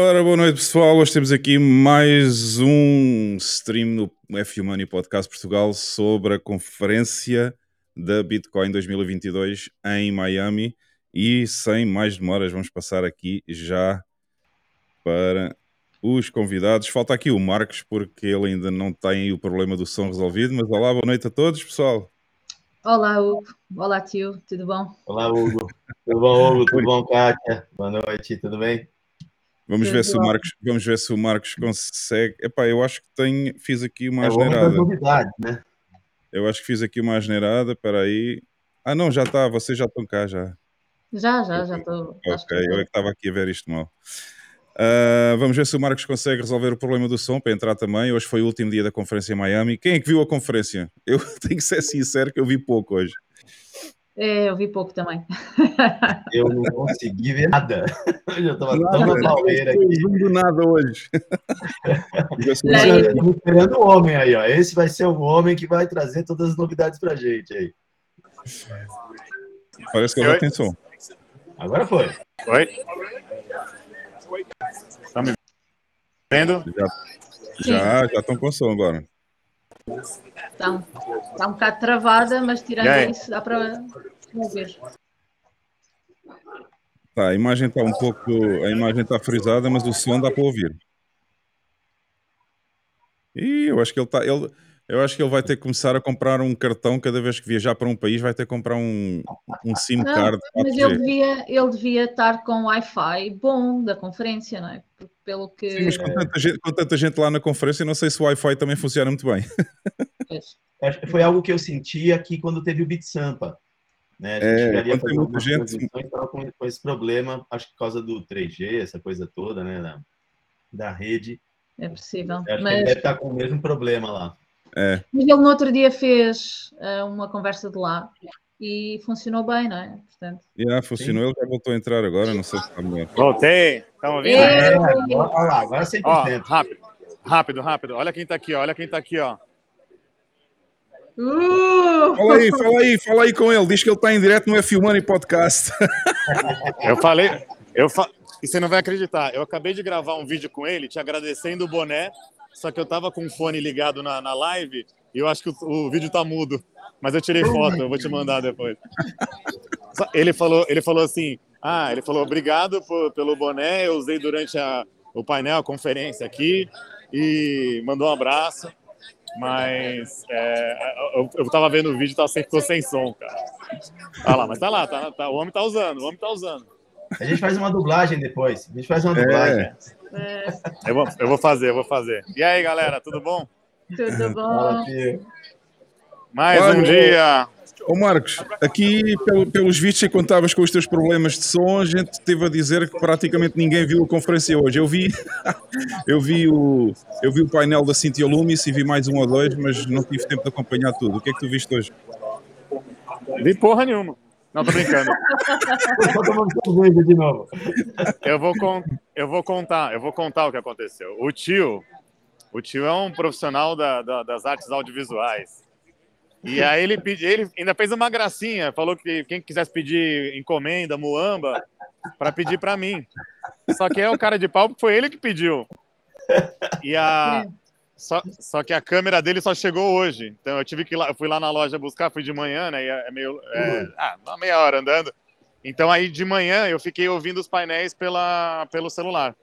Ora, boa noite pessoal. Hoje temos aqui mais um stream no F Money Podcast Portugal sobre a conferência da Bitcoin 2022 em Miami. E sem mais demoras, vamos passar aqui já para os convidados. Falta aqui o Marcos, porque ele ainda não tem o problema do som resolvido. Mas olá, boa noite a todos, pessoal. Olá, Hugo. Olá, tio. Tudo bom? Olá, Hugo. Tudo bom, Hugo? Tudo bom, Kátia? Boa noite, tudo bem? Vamos ver, se o Marcos, vamos ver se o Marcos consegue. Epá, eu acho que tenho, fiz aqui uma é asneirada. novidade, né? Eu acho que fiz aqui uma asneirada, espera aí. Ah não, já está, vocês já estão cá já. Já, já, já estou. Ok, eu é que estava aqui a ver isto mal. Uh, vamos ver se o Marcos consegue resolver o problema do som para entrar também. Hoje foi o último dia da conferência em Miami. Quem é que viu a conferência? Eu tenho que ser sincero que eu vi pouco hoje. É, eu vi pouco também. Eu não consegui ver nada. Eu já estava tão na palmeira aqui. Não nada hoje. Estamos esperando o homem aí, ó. Esse vai ser o homem que vai trazer todas as novidades pra gente aí. Parece que agora tem som. Agora foi. Oi? Tá me vendo? Já, já estão com som agora. Está tá um bocado travada, mas tirando isso, dá para. Tá, a imagem está um pouco. A imagem está frisada, mas o som dá para ouvir. E eu acho que ele está. Ele, eu acho que ele vai ter que começar a comprar um cartão cada vez que viajar para um país, vai ter que comprar um, um SIM não, card. Mas ele devia, ele devia estar com Wi-Fi bom da conferência, não é? Pelo que... Sim, mas com tanta, gente, com tanta gente lá na conferência, não sei se o Wi-Fi também funciona muito bem. Foi algo que eu senti aqui quando teve o Bit Sampa. Né? A gente é, tem muita gente. Com, com esse problema, acho que por causa do 3G, essa coisa toda, né? Da, da rede. É possível. Acho mas... que ele deve estar com o mesmo problema lá. É. Mas ele no outro dia fez uh, uma conversa de lá e funcionou bem, não é? Portanto... Yeah, funcionou, Sim. ele já voltou a entrar agora, não sei se está melhor. Voltei, estão ouvindo? É, agora, olha lá, agora 100%. Ó, rápido, rápido, rápido. Olha quem está aqui, ó. olha quem está aqui, ó. Uh! Fala aí, fala aí, fala aí com ele. Diz que ele está em direto no F Money Podcast. eu falei, eu fa... e você não vai acreditar. Eu acabei de gravar um vídeo com ele, te agradecendo o boné só que eu tava com o fone ligado na, na live e eu acho que o, o vídeo tá mudo. Mas eu tirei foto, eu vou te mandar depois. Ele falou, ele falou assim: ah, ele falou obrigado por, pelo boné, eu usei durante a, o painel, a conferência aqui, e mandou um abraço. Mas é, eu, eu tava vendo o vídeo, tava sem, ficou sem som, cara. Ah lá, mas tá lá, tá, tá, o homem tá usando, o homem tá usando. A gente faz uma dublagem depois. A gente faz uma dublagem. É. Eu, vou, eu vou fazer, eu vou fazer. E aí, galera, tudo bom? Tudo bom. Mais um dia. Ô Marcos, aqui pelo, pelos vistos, enquanto estavas com os teus problemas de som, a gente teve a dizer que praticamente ninguém viu a conferência hoje. Eu vi, eu vi, o, eu vi o painel da Cintia Lumis e vi mais um ou dois, mas não tive tempo de acompanhar tudo. O que é que tu viste hoje? Vi porra nenhuma. Não, tô brincando. Eu vou, con eu vou contar, eu vou contar o que aconteceu. O tio, o tio é um profissional da, da, das artes audiovisuais. E aí ele, pedi, ele ainda fez uma gracinha, falou que quem quisesse pedir encomenda, muamba, para pedir para mim. Só que é o cara de pau, foi ele que pediu. E a, só, só que a câmera dele só chegou hoje. Então eu tive que ir lá, eu fui lá na loja buscar, fui de manhã, né? E é meio. É, uhum. ah, uma meia hora andando. Então aí de manhã eu fiquei ouvindo os painéis pela, pelo celular.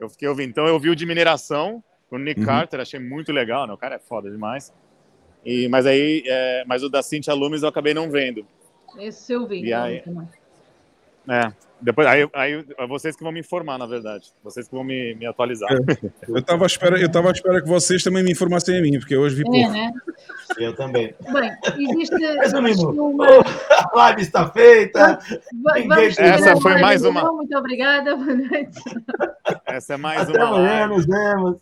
Eu fiquei ouvindo. Então eu vi o de mineração com o Nick uhum. Carter, achei muito legal, né? O cara é foda demais. E, mas aí, é, mas o da Cintia Lumes eu acabei não vendo. Esse eu vi. E aí, é. Depois, aí, aí vocês que vão me informar, na verdade. Vocês que vão me, me atualizar. É. Eu estava à espera, eu à espera que vocês também me informassem a mim, porque hoje vi é, pouco. Né? Eu também. Bem, existe, existe uma... A live está feita. Vamos, Essa foi mais uma. Muito obrigada. Boa noite. Essa é mais Até uma. Amanhã nos vemos.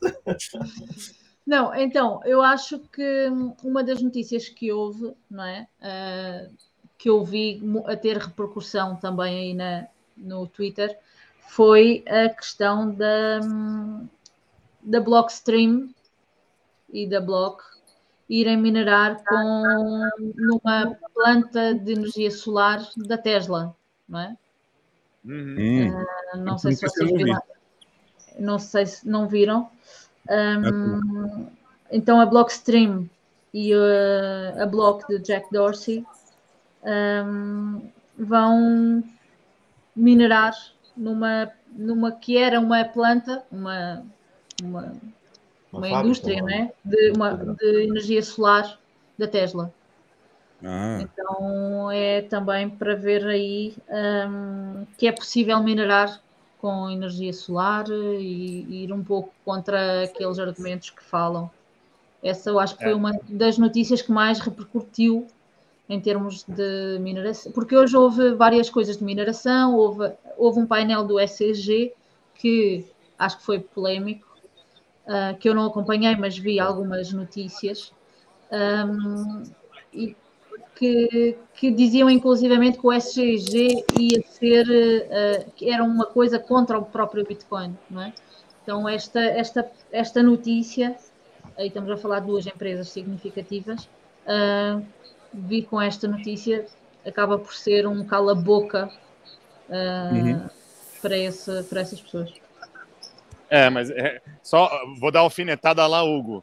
Não, então, eu acho que uma das notícias que houve, não é? Uh, que eu vi a ter repercussão também aí na, no Twitter foi a questão da, da Blockstream e da Block irem minerar com numa planta de energia solar da Tesla, não é? Uhum. Uh, não sei se vocês viram. não sei se não viram. Um, então a Blockstream e a, a Block de Jack Dorsey um, vão minerar numa, numa que era uma planta, uma, uma, uma, uma indústria né? de, uma, de energia solar da Tesla. Ah. Então é também para ver aí um, que é possível minerar com energia solar e, e, ir um pouco contra aqueles argumentos que falam. Essa eu acho que foi é. uma das notícias que mais repercutiu em termos de mineração, porque hoje houve várias coisas de mineração, houve, houve um painel do ECG que acho que foi polémico, uh, que eu não acompanhei, mas vi algumas notícias. Um, e que, que diziam inclusivamente que o SGG ia ser, uh, que era uma coisa contra o próprio Bitcoin, não é? Então esta, esta, esta notícia, aí estamos a falar de duas empresas significativas, uh, vir com esta notícia acaba por ser um cala-boca uh, uhum. para, esse, para essas pessoas. É, mas é, só vou dar alfinetada lá, Hugo.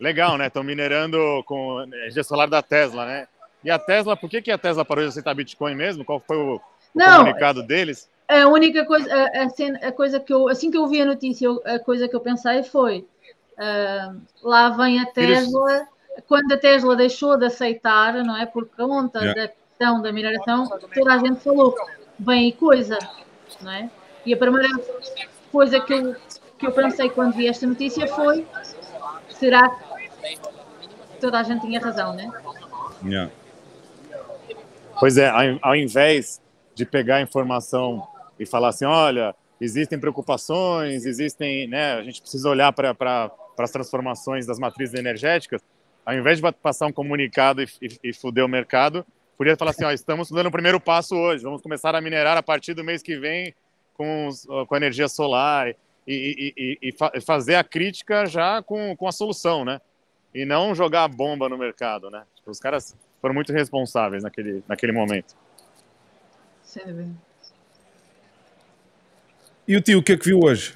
Legal, né? Estão minerando com energia solar da Tesla, né? E a Tesla, por que, que a Tesla parou de aceitar Bitcoin mesmo? Qual foi o, o Não, comunicado deles? A única coisa, a, a, a, coisa que eu, assim que eu vi a notícia, a coisa que eu pensei foi: uh, lá vem a Tesla. Eles... Quando a Tesla deixou de aceitar, não é? Por conta yeah. da questão da mineração, toda a gente falou: vem coisa, não é? E a primeira coisa que eu, que eu pensei quando vi esta notícia foi: será que toda a gente tinha razão, né? Yeah. Pois é, ao invés de pegar a informação e falar assim, olha, existem preocupações, existem, né, a gente precisa olhar para as transformações das matrizes energéticas, ao invés de passar um comunicado e, e, e fuder o mercado, podia falar assim, ó, estamos dando o primeiro passo hoje, vamos começar a minerar a partir do mês que vem com, com a energia solar e, e, e, fazer a crítica já com, com a solução, né? E não jogar a bomba no mercado, né? Tipo, os caras foram muito responsáveis naquele, naquele momento. Sério. E o tio, o que é que viu hoje?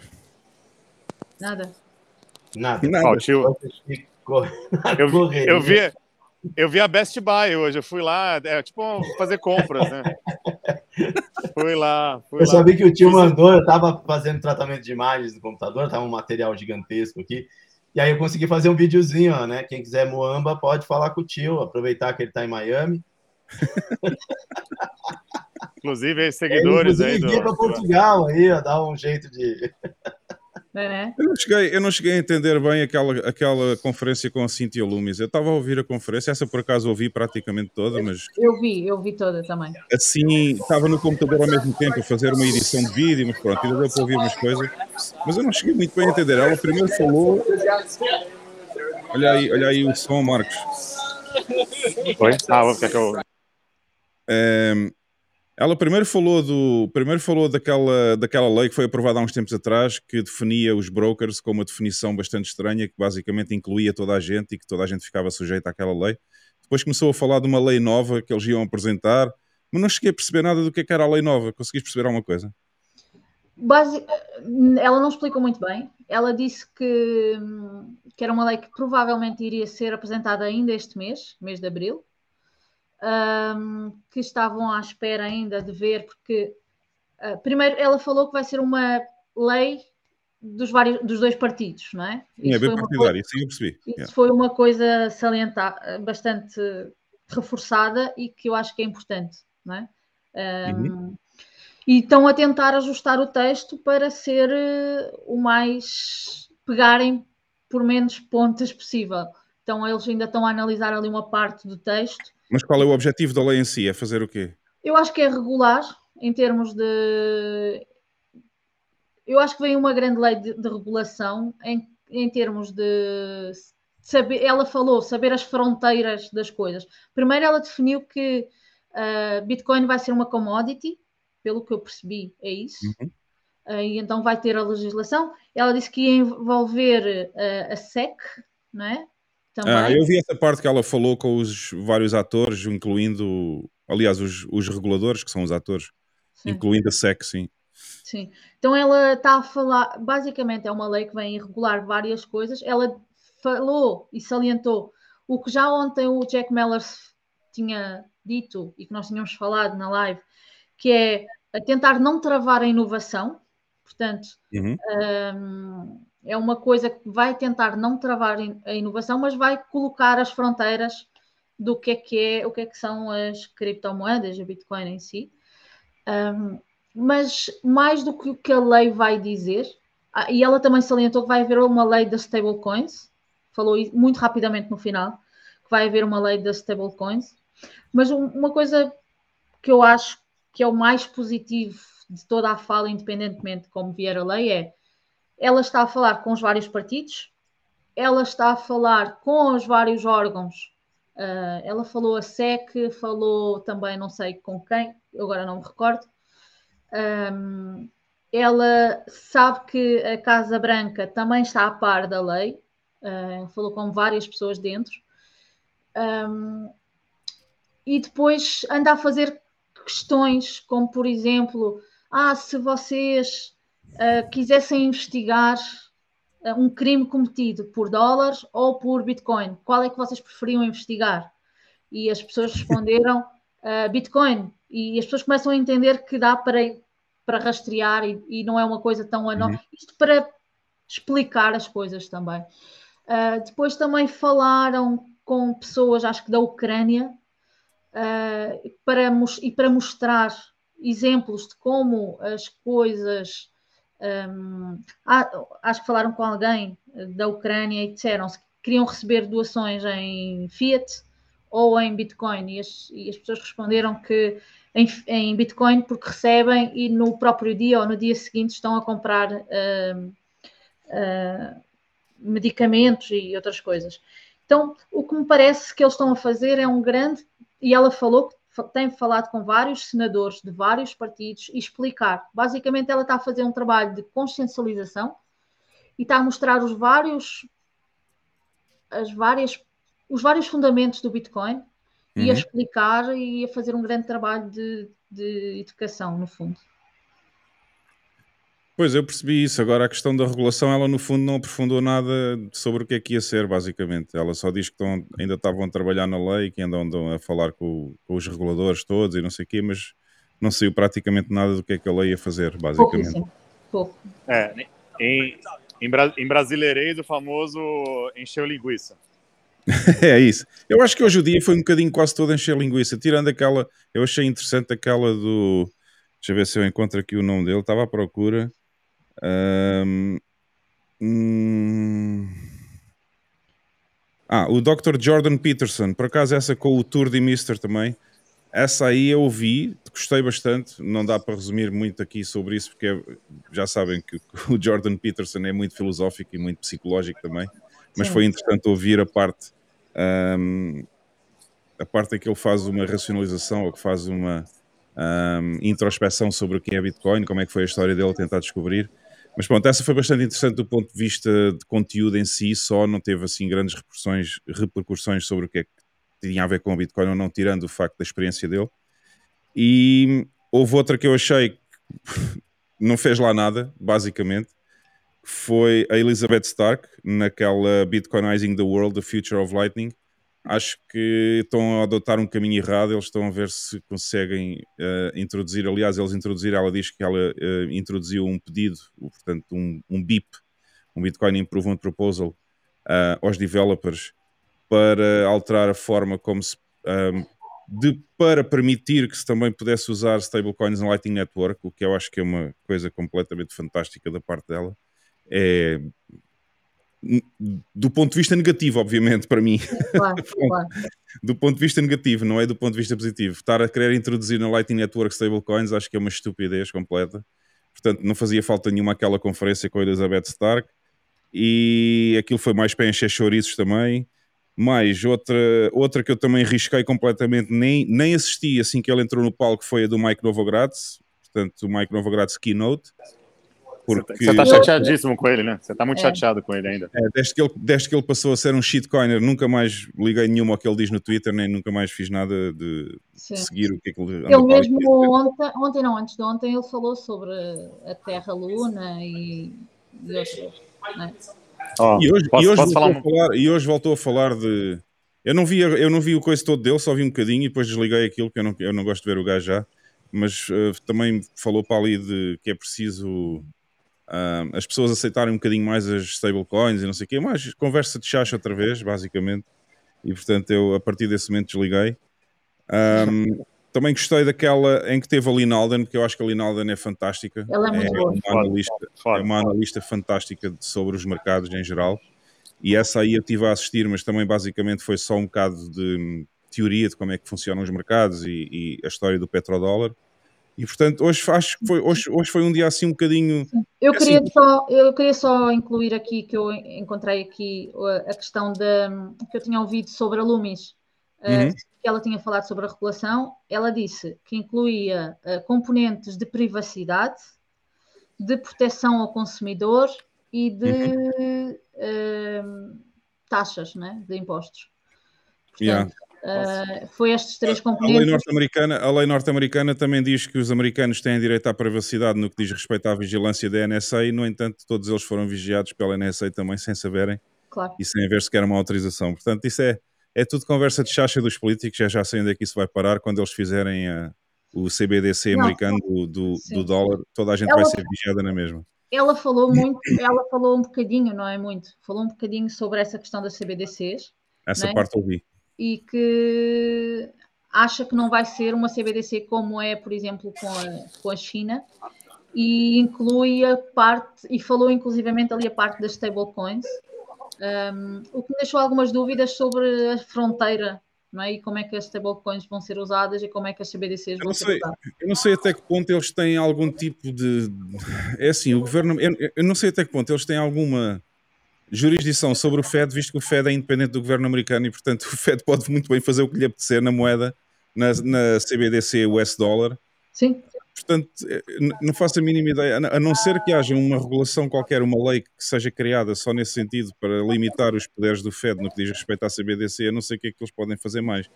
Nada. Nada. Nada. Oh, tio... eu, vi, eu, vi, eu vi a Best Buy hoje, eu fui lá, é, tipo, fazer compras, né? fui lá. Fui eu lá. sabia que o tio mandou, eu estava fazendo tratamento de imagens no computador, estava um material gigantesco aqui. E aí eu consegui fazer um videozinho, ó, né? Quem quiser Moamba pode falar com o tio, aproveitar que ele está em Miami. Inclusive, seguidores é, inclusive, aí do... para Portugal aí, ó, dar um jeito de é. Eu, não cheguei, eu não cheguei a entender bem aquela, aquela conferência com a Cintia Lumis. Eu estava a ouvir a conferência, essa por acaso ouvi praticamente toda, mas. Eu vi, eu vi toda também. Assim, estava no computador ao mesmo tempo a fazer uma edição de vídeo, mas pronto, ainda deu para ouvir umas coisas. Mas eu não cheguei muito bem a entender. Ela primeiro falou. Olha aí, olha aí o som, Marcos. Oi? Ah, o que é que eu. É, ela primeiro falou do primeiro falou daquela, daquela lei que foi aprovada há uns tempos atrás que definia os brokers com uma definição bastante estranha que basicamente incluía toda a gente e que toda a gente ficava sujeita àquela lei. Depois começou a falar de uma lei nova que eles iam apresentar, mas não cheguei a perceber nada do que, é era a lei nova. Conseguiste perceber alguma coisa? Basi ela não explicou muito bem. Ela disse que, que era uma lei que provavelmente iria ser apresentada ainda este mês, mês de abril, um, que estavam à espera ainda de ver, porque uh, primeiro ela falou que vai ser uma lei dos, vários, dos dois partidos, não é? Isso é bem partidário, isso eu percebi. Isso yeah. foi uma coisa salientar, bastante reforçada e que eu acho que é importante, não é? Um, uhum. E estão a tentar ajustar o texto para ser uh, o mais pegarem por menos pontas possível. Então eles ainda estão a analisar ali uma parte do texto mas qual é o objetivo da lei em si? É fazer o quê? Eu acho que é regular em termos de. Eu acho que vem uma grande lei de, de regulação em, em termos de saber. Ela falou saber as fronteiras das coisas. Primeiro, ela definiu que uh, Bitcoin vai ser uma commodity, pelo que eu percebi, é isso. Uhum. Uh, e então vai ter a legislação. Ela disse que ia envolver uh, a SEC, não é? Também. Ah, eu vi essa parte que ela falou com os vários atores, incluindo, aliás, os, os reguladores, que são os atores, sim. incluindo a SEC, sim. Sim. Então ela está a falar, basicamente é uma lei que vem regular várias coisas. Ela falou e salientou o que já ontem o Jack Mellers tinha dito e que nós tínhamos falado na live, que é tentar não travar a inovação. Portanto, uhum. um, é uma coisa que vai tentar não travar a inovação, mas vai colocar as fronteiras do que é que é, o que é que são as criptomoedas, a Bitcoin em si. Um, mas mais do que o que a lei vai dizer, ah, e ela também salientou que vai haver uma lei das stablecoins, falou muito rapidamente no final, que vai haver uma lei das stablecoins, mas uma coisa que eu acho que é o mais positivo de toda a fala, independentemente de como vier a lei, é ela está a falar com os vários partidos, ela está a falar com os vários órgãos. Uh, ela falou a SEC, falou também não sei com quem, agora não me recordo. Um, ela sabe que a Casa Branca também está a par da lei, uh, falou com várias pessoas dentro. Um, e depois anda a fazer questões como, por exemplo, ah, se vocês uh, quisessem investigar uh, um crime cometido por dólares ou por Bitcoin, qual é que vocês preferiam investigar? E as pessoas responderam uh, Bitcoin. E as pessoas começam a entender que dá para, para rastrear e, e não é uma coisa tão anónima. Uhum. Isto para explicar as coisas também. depois também falaram com pessoas, acho que da Ucrânia, para, e para mostrar exemplos de como as coisas um, acho que falaram com alguém da Ucrânia e disseram se queriam receber doações em Fiat ou em Bitcoin. E as, e as pessoas responderam que em, em, Bitcoin porque recebem e no próprio dia ou no dia seguinte estão a comprar uh, medicamentos e outras coisas. Então, o que me parece que eles estão a fazer é um grande. E ela falou que tem falado com vários senadores de vários partidos e explicar. Basicamente, ela está a fazer um trabalho de consciencialização e está a mostrar os vários, as várias, os vários fundamentos do Bitcoin uhum. e a uhum. explicar e a fazer um grande trabalho de, de educação, no fundo. Pois, eu percebi isso. Agora, a questão da regulação, ela no fundo não aprofundou nada sobre o que é que ia ser, basicamente. Ela só diz que estão, ainda estavam a trabalhar na lei, que andam, andam a falar com, com, os reguladores todos e não sei o quê, mas não saiu praticamente nada do que é que a lei ia fazer, basicamente. Pouco. É, em, em, em brasileirês, o famoso encheu linguiça. é isso. Eu acho que hoje o dia foi um bocadinho quase todo encher linguiça, tirando aquela. Eu achei interessante aquela do. Deixa eu ver se eu encontro aqui o nome dele, estava à procura. Um, hum... Ah, o Dr. Jordan Peterson, por acaso essa com o Tour de Mister também. Essa aí eu vi, gostei bastante. Não dá para resumir muito aqui sobre isso, porque é, já sabem que o Jordan Peterson é muito filosófico e muito psicológico também. Mas Sim. foi interessante ouvir a parte, um, a parte em que ele faz uma racionalização ou que faz uma um, introspeção sobre o que é Bitcoin, como é que foi a história dele, tentar descobrir. Mas pronto, essa foi bastante interessante do ponto de vista de conteúdo em si, só não teve assim grandes repercussões, repercussões sobre o que é que tinha a ver com o Bitcoin ou não, tirando o facto da experiência dele. E houve outra que eu achei que não fez lá nada, basicamente, foi a Elizabeth Stark, naquela Bitcoinizing the World, The Future of Lightning, acho que estão a adotar um caminho errado. Eles estão a ver se conseguem uh, introduzir. Aliás, eles introduziram. Ela diz que ela uh, introduziu um pedido, portanto, um, um BIP, um Bitcoin Improvement Proposal, uh, aos developers para alterar a forma como se. Um, de, para permitir que se também pudesse usar stablecoins no Lightning Network, o que eu acho que é uma coisa completamente fantástica da parte dela. É do ponto de vista negativo, obviamente, para mim. Claro, claro. do ponto de vista negativo, não é do ponto de vista positivo. Estar a querer introduzir na Lightning Network stablecoins acho que é uma estupidez completa. Portanto, não fazia falta nenhuma aquela conferência com a Elizabeth Stark. E aquilo foi mais para encher chouriços também. Mais outra, outra que eu também risquei completamente, nem, nem assisti assim que ele entrou no palco, foi a do Mike Novogratz. Portanto, o Mike Novogratz Keynote Porque... Você está chateadíssimo com ele, né? Você está muito é. chateado com ele ainda. É, desde, que ele, desde que ele passou a ser um shitcoiner, nunca mais liguei nenhuma ao que ele diz no Twitter, nem nunca mais fiz nada de, de seguir o que é que ele Ele mesmo ontem, ontem, não, antes de ontem, ele falou sobre a Terra-Luna e, e. Né? Oh, e, hoje, posso, e, hoje falar, um... falar, e hoje voltou a falar de. Eu não vi, eu não vi o coisa todo dele, só vi um bocadinho e depois desliguei aquilo, que eu não, eu não gosto de ver o gajo já. Mas uh, também falou para ali de que é preciso uh, as pessoas aceitarem um bocadinho mais as stablecoins e não sei o quê, mas conversa de chacha outra vez, basicamente. E portanto eu a partir desse momento desliguei. Um, também gostei daquela em que teve a Linalden, porque eu acho que a Linalden é fantástica. Ela é muito é boa. Uma analista, é uma analista fantástica sobre os mercados em geral. E essa aí eu estive a assistir, mas também basicamente foi só um bocado de teoria de como é que funcionam os mercados e, e a história do petrodólar. E portanto, hoje acho que foi, hoje, hoje foi um dia assim um bocadinho. Eu queria, assim... só, eu queria só incluir aqui que eu encontrei aqui a questão da que eu tinha ouvido sobre a Lumis, eh, uhum. que ela tinha falado sobre a regulação. Ela disse que incluía uh, componentes de privacidade, de proteção ao consumidor e de uhum. uh, taxas, né, de impostos. Portanto, yeah. Uh, foi estes três componentes. A lei norte-americana, a lei norte-americana também diz que os americanos têm direito à privacidade no que diz respeito à vigilância da NSA e, no entanto, todos eles foram vigiados pela NSA também sem saberem claro. e sem haver sequer uma autorização. Portanto, isso é, é tudo conversa de chacha dos políticos, já já sei onde é que isso vai parar quando eles fizerem a, o CBDC Não, americano do, do, do, dólar, toda a gente ela, vai ser vigiada na mesma. Ela falou muito, ela falou um bocadinho, não é muito, falou um bocadinho sobre essa questão das CBDCs. Essa é? parte ouvi e que acha que não vai ser uma CBDC como é, por exemplo, com a, com a China, e inclui a parte, e falou inclusivamente ali a parte das stablecoins, um, o que me deixou algumas dúvidas sobre a fronteira não é? E como é que as stablecoins vão ser usadas e como é que as CBDCs vão ser usadas. Eu não sei até que ponto eles têm algum tipo de. É assim, o governo. Eu, eu não sei até que ponto eles têm alguma jurisdição sobre o Fed, visto que o Fed é independente do governo americano e, portanto, o Fed pode muito bem fazer o que lhe apetecer na moeda, na, na CBDC US dólar. Sim. Portanto, eh, não faço a mínima ideia, a não ser que haja uma regulação qualquer, uma lei que seja criada só nesse sentido para limitar os poderes do Fed no que diz respeito à CBDC, eu não sei o que é que eles podem fazer mais.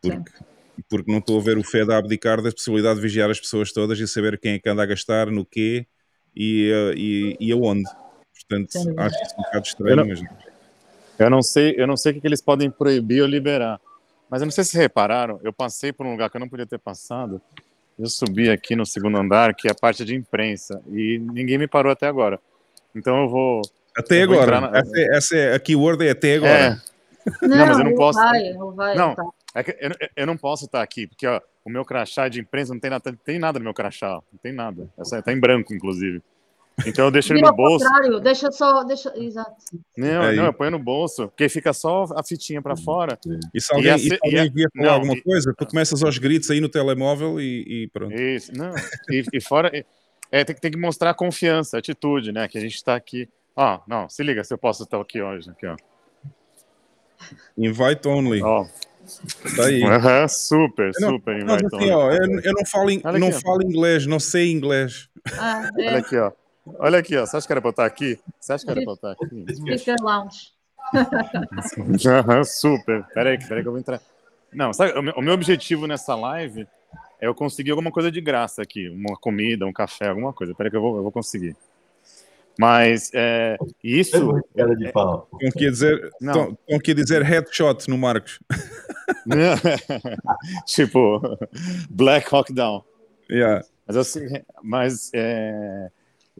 Porque, porque não estou a ver o Fed a abdicar da possibilidade de vigiar as pessoas todas e saber quem é que anda a gastar, no quê e, eh, e, e aonde. Portanto, acho isso um bocado estranho. Eu não, mas... eu não sei, eu não sei o que eles podem proibir ou liberar. Mas eu não sei se repararam, eu passei por um lugar que eu não podia ter passado. Eu subi aqui no segundo andar, que é a parte de imprensa, e ninguém me parou até agora. Então eu vou. Até eu agora. Na... Essa, é, essa é a keyword é até agora. É. Não, não, mas eu não posso. Vai, não, vai, não tá. é que eu, eu não posso estar aqui, porque ó, o meu crachá de imprensa não tem nada, tem nada no meu crachá, não tem nada. Está em branco, inclusive. Então eu deixo ele no bolso. contrário, deixa só, deixa, exato. Não, é não, eu ponho no bolso, porque fica só a fitinha para fora. E se alguém, e, se alguém vier falar não, alguma e, coisa, tu começas aos gritos aí no telemóvel e, e pronto. Isso, não. E, e fora, é, tem, tem que mostrar confiança, atitude, né? Que a gente está aqui. Ó, não, se liga se eu posso estar aqui hoje, aqui, ó. Invite only. Ó. Tá aí. Uhum, super, não, super invite assim, only. Ó, eu, eu, não falo, não aqui, falo inglês, não sei inglês. Ah, é. Olha aqui, ó. Olha aqui, ó. Você acha que era pra eu estar aqui? Você acha que era pra eu estar aqui? Speaker Lounge. Super. Peraí, peraí que eu vou entrar. Não, sabe, o meu objetivo nessa live é eu conseguir alguma coisa de graça aqui. Uma comida, um café, alguma coisa. Peraí que eu vou, eu vou conseguir. Mas é, isso. É de pau. É, que dizer, não. que dizer headshot no Marcos. tipo, Black Hawk Down. Yeah. Mas, assim, mas é,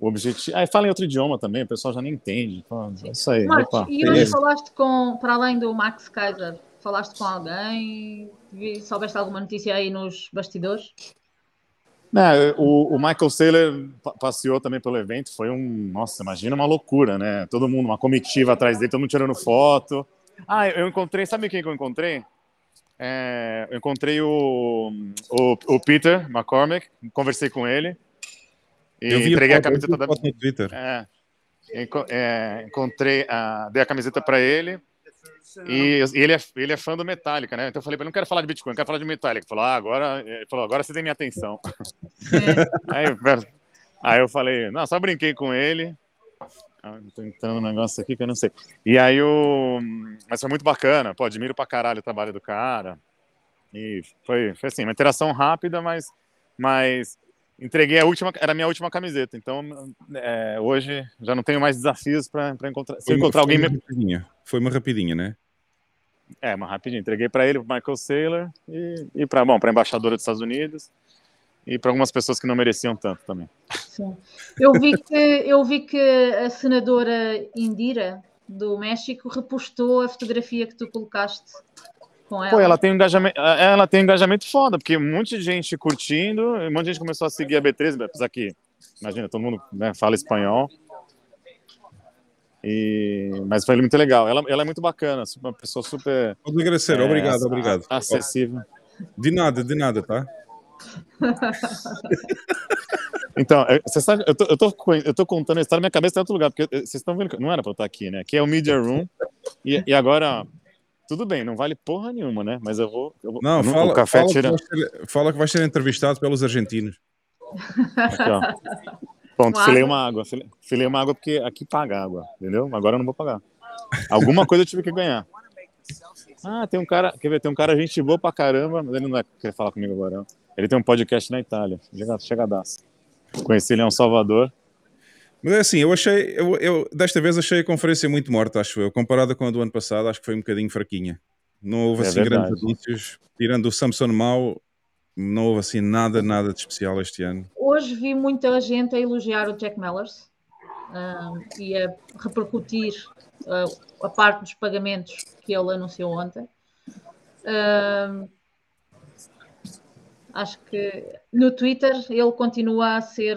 o objetivo. Ah, fala em outro idioma também, o pessoal já nem entende. é isso aí. Marcos, e hoje falaste com, para além do Max Kaiser, falaste com alguém? Soubeste alguma notícia aí nos bastidores? Não, o, o, Michael Saylor passeou também pelo evento, foi um, nossa, imagina uma loucura, né? Todo mundo, uma comitiva atrás dele, todo mundo tirando foto. Ah, eu encontrei, sabe quem que eu encontrei? É, eu encontrei o, o, o, Peter McCormick, conversei com ele. Eu vi entreguei a, camiseta da. No Twitter. É, é, encontrei, a, dei a camiseta para ele. E, e, ele, é, ele é fã do Metallica, né? Então eu falei para ele: não quero falar de Bitcoin, quero falar de Metallica. Ele falou: ah, agora, ele falou, agora você tem minha atenção. É. Aí, Aí eu falei, não, só brinquei com ele. Ah, tô entrando um negócio aqui que eu não sei. E aí o. Mas foi muito bacana. Pô, admiro pra caralho o trabalho do cara. E foi, foi assim, uma interação rápida, mas, mas entreguei a última, era a minha última camiseta. Então, é, hoje já não tenho mais desafios para encontrar. Se Foi uma, encontrar foi alguém. uma rapidinha. Foi uma rapidinha, né? É, mas rapidinho. Entreguei para ele, pro Michael Saylor, e, e para bom, para embaixadora dos Estados Unidos e para algumas pessoas que não mereciam tanto também. Sim. Eu vi que eu vi que a senadora Indira do México repostou a fotografia que tu colocaste com ela. Pô, ela tem um engajamento, ela tem um engajamento foda, porque um monte de gente curtindo, um monte de gente começou a seguir a B13, apesar que, imagina, todo mundo né, fala espanhol. E, mas foi muito legal. Ela, ela é muito bacana, uma pessoa super. Pode agradecer, é, obrigado, obrigado. Acessível. De nada, de nada, tá? Então, é, sabe, eu tô, eu, tô, eu tô contando a história, minha cabeça tá em outro lugar, porque vocês estão vendo que não era pra eu estar aqui, né? Aqui é o Media Room, e, e agora, tudo bem, não vale porra nenhuma, né? Mas eu vou. Eu vou Não, fala, o café fala, tira. que vai ser, fala que vai ser entrevistado pelos argentinos. Aqui, ó. Pronto, Com filei água? uma água. Filei, filei uma água porque aqui paga água, entendeu? Agora eu não vou pagar. Alguma coisa eu tive que ganhar. Ah, tem um cara, quer ver, tem um cara gente boa pra caramba, mas ele não vai querer falar comigo agora. não. Ele tem um podcast na Itália, chega, chegadaço. Conheci ele em Salvador. Mas é assim, eu achei, eu, eu desta vez achei a conferência muito morta, acho eu. Comparada com a do ano passado, acho que foi um bocadinho fraquinha. Não houve É assim grandes verdade. anúncios. Tirando o Samson Mau, não houve assim nada, nada de especial este ano. Hoje vi muita gente a elogiar o Jack Mellers ah, e a repercutir ah, a parte dos pagamentos que ele anunciou ontem. Ah, acho que no Twitter ele continua a ser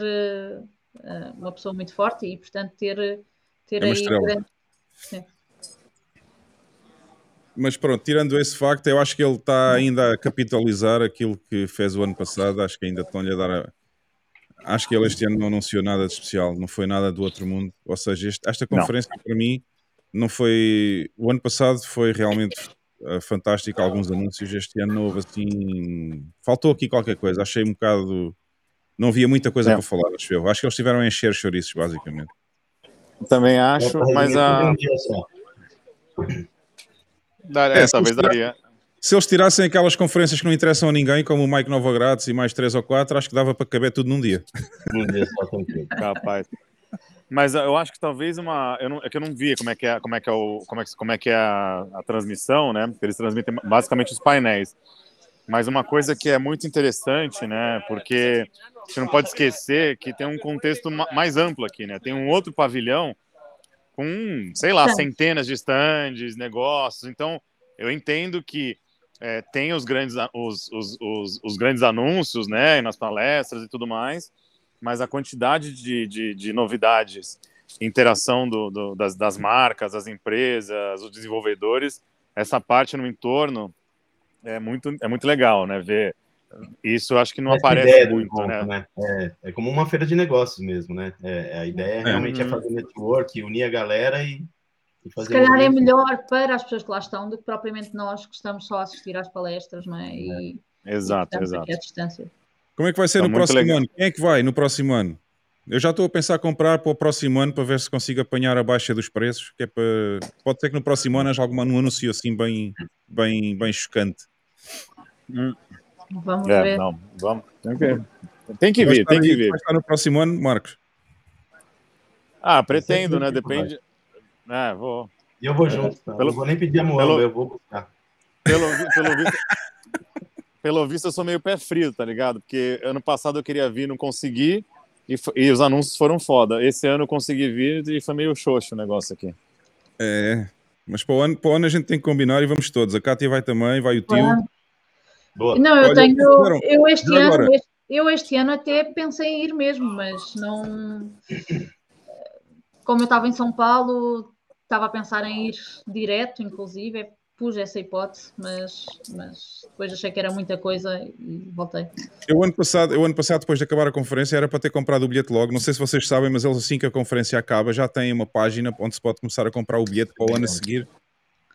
uma pessoa muito forte e, portanto, ter, ter É aí grande- Mas pronto, tirando esse facto, eu acho que ele está ainda a capitalizar aquilo que fez o ano passado. Acho que ainda estão-lhe a dar. A... Acho que ele este ano não anunciou nada de especial, não foi nada do outro mundo. Ou seja, este- esta Não. conferência para mim não foi. O ano passado foi realmente eh, fantástico, alguns anúncios. Este ano não houve assim. Faltou aqui qualquer coisa. Achei um bocado. Não havia muita coisa É. para falar, acho eu. Acho que eles estiveram a encher chouriços, basicamente. Também acho, mas a. Um dia só. É, É, se talvez eles daria. Se eles tirassem aquelas conferências que não interessam a ninguém, como o Mike Novogratz e mais três ou quatro, acho que dava para caber tudo num dia. Um dia só. Capaz. Mas eu acho que talvez uma. Eu não, é que eu não vi como é que é, como é, que é, o, como é, que- como é, que é a, a transmissão, né? Porque eles transmitem basicamente os painéis. Mas uma coisa que é muito interessante, né? Porque você não pode esquecer que tem um contexto ma- mais amplo aqui, né? Tem um outro pavilhão com, sei lá, centenas de stands, negócios. Então, eu entendo que é, tem os grandes, os, os, os, os grandes anúncios, né? Nas palestras e tudo mais mas a quantidade de, de, de novidades, interação do, do- das, das marcas, das empresas, os desenvolvedores, essa parte no entorno é muito, é muito legal, né? Ver isso, acho que não Essa aparece muito, encontro, né? É, é como uma feira de negócios mesmo, né? É, a ideia realmente é. Uhum. fazer network, unir a galera e, e fazer. Se calhar é movimento. melhor para as pessoas que lá estão do que propriamente nós que estamos só a assistir às palestras, não é? E, Exato, e exato. distância. Como é que vai ser Tá no próximo legal. ano? Quem é que vai no próximo ano? Eu já estou a pensar comprar para o próximo ano para ver se consigo apanhar a baixa dos preços. Que é para... Pode ser que no próximo ano haja algum um anúncio assim bem, bem, bem chocante. Vamos É, ver. não, vamos. Tem que, tem que vir, tem que vir. Vai estar no próximo ano, Marcos. Ah, pretendo, né? Depende. É, vou. E eu vou junto. tá? Pelo- não vou nem pedir a Moamba, pelo- eu vou buscar. Pelo, pelo visto. Pelo visto, eu sou meio pé frio, tá ligado? Porque ano passado eu queria vir, não consegui, e, fo- e os anúncios foram foda. Esse ano eu consegui vir e foi meio xoxo o negócio aqui. É, mas para o, ano, para o ano a gente tem que combinar e vamos todos. A Cátia vai também, vai o tio. Boa. Não, eu Olha, tenho. Eu este, ano, agora. eu este ano até pensei em ir mesmo, mas não. Como eu estava em São Paulo, estava a pensar em ir direto, inclusive, pus essa hipótese, mas, mas depois achei que era muita coisa e voltei. Eu ano, passado, eu ano passado, depois de acabar a conferência, era para ter comprado o bilhete logo. Não sei se vocês sabem, mas eles assim que a conferência acaba já têm uma página onde se pode começar a comprar o bilhete para o ano a seguir.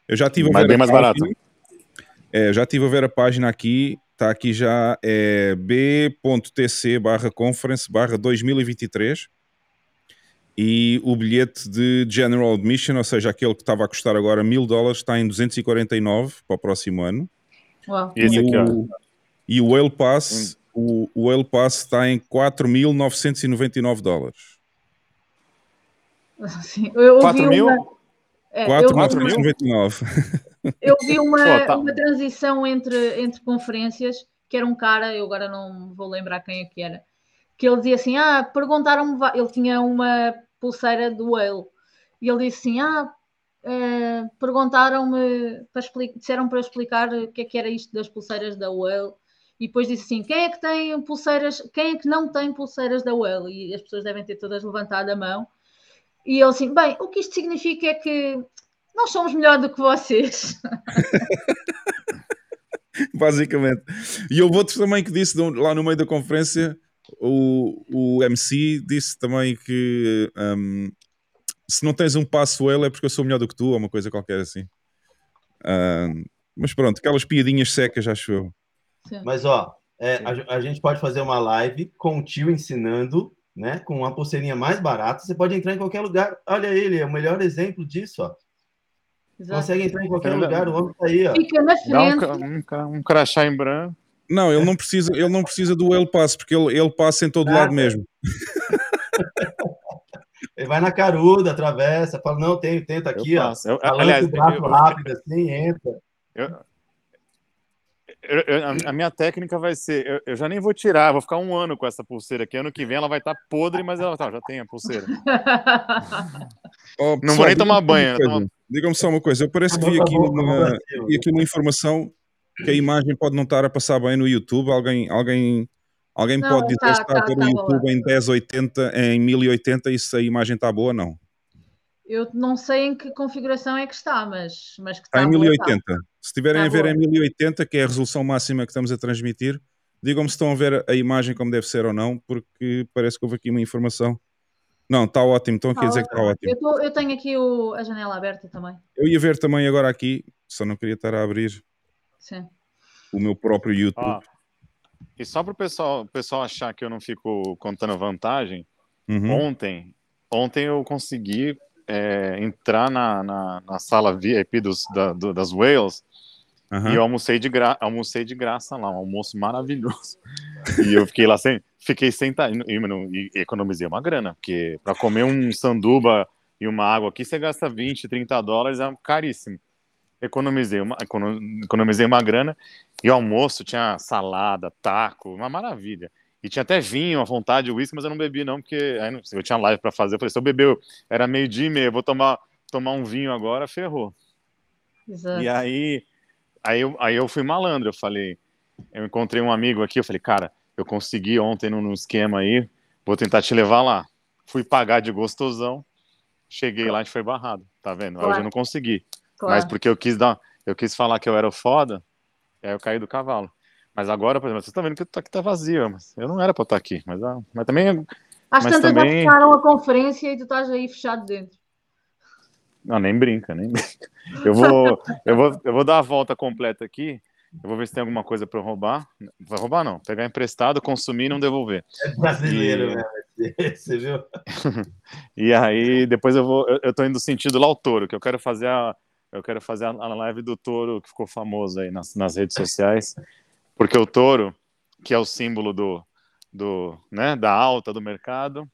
Eu já tive a Mas ver bem mais página. É, já estive a ver a página aqui. Está aqui já, é b.tc barra conference barra 2023 e o bilhete de General Admission, ou seja, aquele que estava a custar agora mil dólares, está em 249 para o próximo ano. Uau. E esse aqui, ó. o, e o Whale Pass, o, o Whale Pass está em 4.999 dólares. Sim, eu ouvi 4 mil? uma, é, eu, vi uma, 4.999. eu vi uma, Pô, tá. uma transição entre, entre conferências, que era um cara, eu agora não vou lembrar quem é que era, que ele dizia assim: Ah, perguntaram-me, ele tinha uma pulseira do Whale, e ele disse assim: Ah, eh, perguntaram-me, para expli- disseram para eu explicar o que é que era isto das pulseiras da Whale. E depois disse assim: quem é que tem pulseiras, quem é que não tem pulseiras da Whale? E as pessoas devem ter todas levantado a mão. E ele assim: bem, o que isto significa é que nós somos melhor do que vocês. basicamente. E houve outro também que disse lá no meio da conferência, o, o MC disse também que hum, se não tens um passo ele é porque eu sou melhor do que tu, ou uma coisa qualquer assim. Hum, mas pronto, aquelas piadinhas secas, acho eu. Mas, ó, é, a, a gente pode fazer uma live com o tio ensinando, né? Com uma pulseirinha mais barata. Você pode entrar em qualquer lugar. Olha ele, é o melhor exemplo disso, ó. Exato. Consegue entrar em qualquer lugar, o homem tá aí, ó. Fica na Dá um, frente. ca- um, ca- um crachá em branco. Não, ele não precisa, ele não precisa do ele passo, porque ele, ele passa em todo Nada. lado mesmo. Ele vai na caruda, atravessa, fala, não, tem, tenta aqui, eu ó. Eu- aliás, o braço eu- rápido assim, entra. eu- eu- eu- a- a minha técnica vai ser: eu, eu já nem vou tirar, vou ficar um ano com essa pulseira aqui. Ano que vem ela vai estar podre, mas ela tá, já tem a pulseira. Oh, Não vou nem tomar banho, né? coisa. Tomar- Digam-me só uma coisa, eu parece que vi aqui uma, vi aqui uma informação que a imagem pode não estar a passar bem no YouTube. Alguém, alguém, alguém Não, pode dizer tá- se está a tá- ver tá no boa. YouTube em 1080, em 1080 e se a imagem está boa ou não. Eu não sei em que configuração é que está, mas, mas que Está está em boa, 1080. Se estiverem Tá a ver boa. em 1080, que é a resolução máxima que estamos a transmitir, digam-me se estão a ver a imagem como deve ser ou não, porque parece que houve aqui uma informação. Não, está ótimo, estão aqui a dizer que está ótimo. Eu, tô- eu tenho aqui o- a janela aberta também. Eu ia ver também agora aqui, só não queria estar a abrir Sim. o meu próprio YouTube. Ó, e só para o pessoal, o pessoal achar que eu não fico contando vantagem, Uhum. ontem, ontem eu consegui é, entrar na, na, na sala VIP dos, da- do- das Whales Aham. e eu almocei de, gra almocei de graça lá, um almoço maravilhoso. E eu fiquei lá sem, fiquei sentado e, mano, e economizei uma grana, porque para comer um sanduba e uma água aqui você gasta 20, 30 dólares, é caríssimo. Economizei uma, econo- economizei uma grana e o almoço tinha salada, taco, uma maravilha. E tinha até vinho à vontade, uísque, mas eu não bebi não, porque aí não- eu tinha live para fazer. Eu falei, se eu beber, era meio dia e meia, eu vou tomar, tomar um vinho agora, ferrou. Exato. E aí, aí, eu, aí eu fui malandro, eu falei, eu encontrei um amigo aqui, eu falei, cara, eu consegui ontem num, num esquema aí, vou tentar te levar lá. Fui pagar de gostosão, cheguei lá, a gente foi barrado, tá vendo? Aí Hoje Claro. eu não consegui, Claro. mas porque eu quis dar, eu quis falar que eu era o foda, aí eu caí do cavalo. Mas agora, por exemplo, vocês estão vendo que aqui tá vazio, mas eu não era pra estar aqui, mas, ah, mas também Às mas tantas também- já fecharam a conferência e tu estás aí fechado dentro. Não, nem brinca, nem brinca. Eu vou, eu vou, eu vou dar a volta completa aqui. Eu vou ver se tem alguma coisa para eu roubar. Vai roubar não, pegar emprestado, consumir e não devolver. É brasileiro, E- né? Você viu? E aí depois eu vou, eu, eu tô indo sentido lá o touro, que eu quero fazer a, eu quero fazer a, a live do touro que ficou famoso aí nas, nas redes sociais, porque o touro, que é o símbolo do, do, né, da alta do mercado,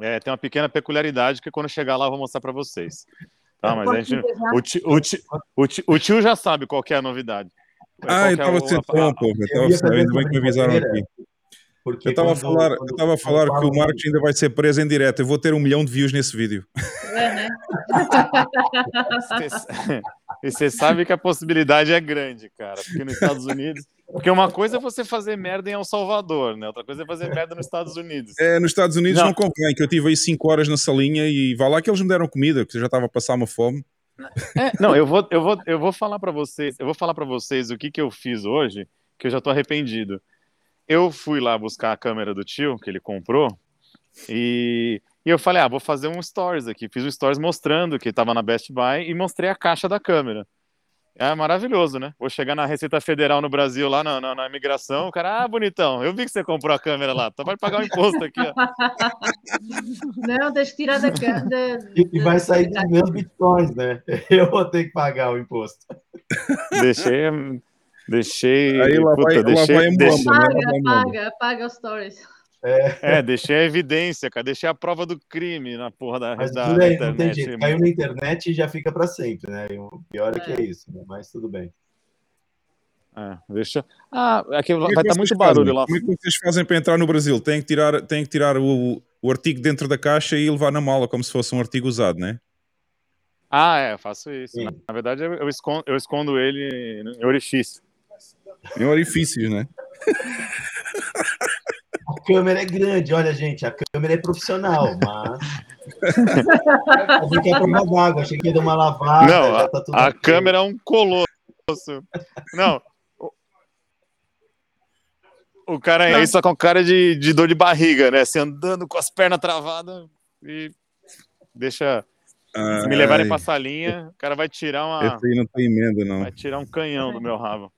é, tem uma pequena peculiaridade que quando chegar lá eu vou mostrar para vocês. Tá, mas a gente? O tio, o, tio, o, tio, o tio já sabe qual que é a novidade. Ah, eu que é pô. Eu fazer ainda bem essa que me avisaram aqui. Porque Eu estava a quando- falar, eu quando- estava a quando falar que o Marcos ainda vai ser preso em direto. Eu vou ter um milhão de views nesse vídeo. É, né? E você sabe que a possibilidade é grande, cara. Porque nos Estados Unidos. Porque uma coisa é você fazer merda em El Salvador, né? Outra coisa é fazer merda nos Estados Unidos. É, nos Estados Unidos não. Não. convém, que eu tive aí 5 horas na salinha e vá lá que eles me deram comida, que eu já estava a passar uma fome. É, não, eu vou, eu vou, eu vou falar para vocês, eu vou falar para vocês o que, que eu fiz hoje, que eu já tô arrependido. Eu fui lá buscar a câmera do tio que ele comprou e, e eu falei, ah, vou fazer um stories aqui. Fiz um stories mostrando que estava na Best Buy e mostrei a caixa da câmera. É maravilhoso, né? Vou chegar na Receita Federal no Brasil, lá na, na, na imigração, o cara, ah, bonitão, eu vi que você comprou a câmera lá, então vai pagar o imposto aqui, ó. Não, tens que tirar da câmera. E vai sair dos meus bitcoins, né? Eu vou ter que pagar o imposto. Deixei. Deixei. Aí lá puta, vai, deixei, lá vai a deixei- Moamba, né? Lá Paga, vai a Moamba. paga, paga os stories. É, deixei a evidência, cara. Deixei a prova do crime na porra da, Mas da, tudo da aí, não tem internet. jeito. Caiu na internet e já fica para sempre, né? E o pior é que É. é isso, né? Mas tudo bem. É, deixa. Ah, aqui Como é vai estar vocês muito barulho fazem? lá. Como é que vocês fazem para entrar no Brasil? Tem que tirar, tem que tirar o, o artigo dentro da caixa e levar na mala, como se fosse um artigo usado, né? Ah, é, eu faço isso. Sim. Na, na verdade, eu eu escondo, eu escondo ele em orifício. Em orifícios, né? A câmera é grande, olha, gente, a câmera é profissional, mas. Achei que ia prova d'água, achei que ia dar uma lavada. Não, já tá tudo A câmera é um colosso. Não. o- O cara é isso com cara de, de dor de barriga, né? Você andando com as pernas travadas e deixa. Se me levarem pra salinha, o cara vai tirar uma. Esse aí não tem emenda, não. Vai tirar um canhão do meu rabo.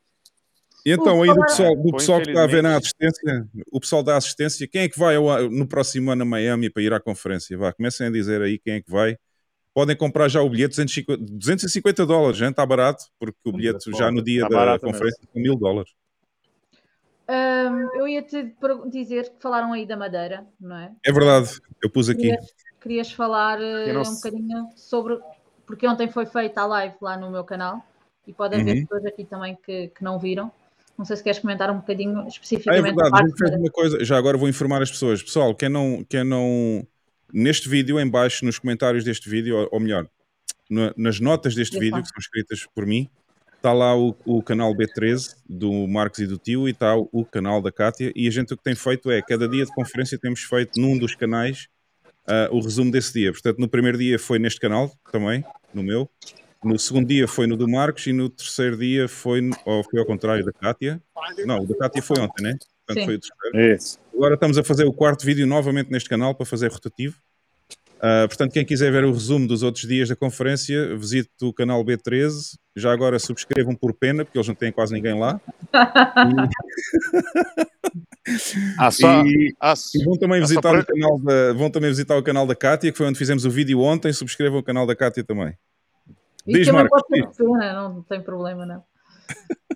E então, O aí do falar- pessoal, Pô, pessoal que está a ver na assistência, o pessoal da assistência, quem é que vai ao- no próximo ano a Miami para ir à conferência? Vá, comecem a dizer aí quem é que vai. Podem comprar já o bilhete, 250, 250 dólares, gente, está barato, porque o bilhete já no dia Tá da barato conferência são mil dólares. Hum, eu ia te dizer que falaram aí da Madeira, não é? É verdade, eu pus aqui. Querias, querias falar eh, um sei. bocadinho sobre. Porque ontem foi feita a live lá no meu canal e pode haver Uhum. pessoas aqui também que, que não viram. Não sei se queres comentar um bocadinho Ah, é especificamente verdade, a parte fez da- uma coisa, já agora vou informar as pessoas. Pessoal, quem não, quem não neste vídeo, em baixo, nos comentários deste vídeo, ou, ou melhor, na- nas notas deste vídeo, que são escritas por mim, está lá o, o canal B13 do Marcos e do Tio e está o, o canal da Cátia. E a gente o que tem feito é, cada dia de conferência temos feito num dos canais ah, o resumo desse dia. Portanto, no primeiro dia foi neste canal também, no meu. No segundo dia foi no do Marcos e no terceiro dia foi, ou foi ao contrário, da Cátia. Não, o da Cátia foi ontem, né? Portanto, Sim. foi o terceiro. Isso. Agora estamos a fazer o quarto vídeo novamente neste canal para fazer rotativo. Ah, portanto, quem quiser ver o resumo dos outros dias da conferência, visite o canal B13. Já agora subscrevam por pena, porque eles não têm quase ninguém lá. Ah, só. E, ah, e vão, também visitar o canal da, vão também visitar o canal da Cátia, que foi onde fizemos o vídeo ontem. Subscrevam o canal da Cátia também. E Diz, Marcos, pode ser pena, não tem problema, não.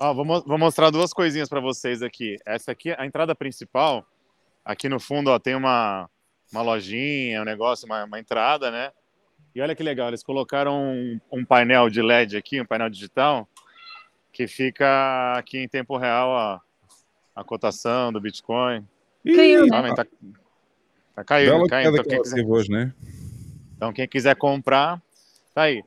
Ó, vou, vou mostrar duas coisinhas para vocês aqui. Essa aqui, a entrada principal. Aqui no fundo, ó, tem uma, uma lojinha, um negócio, uma, uma entrada, né? E olha que legal, eles colocaram um, um painel de LED aqui, um painel digital, que fica aqui em tempo real a, a cotação do Bitcoin. Caiu, Tá, né? tá, tá caindo, caindo. Então que quem, quiser, hoje, né? então, quem quiser comprar, tá aí.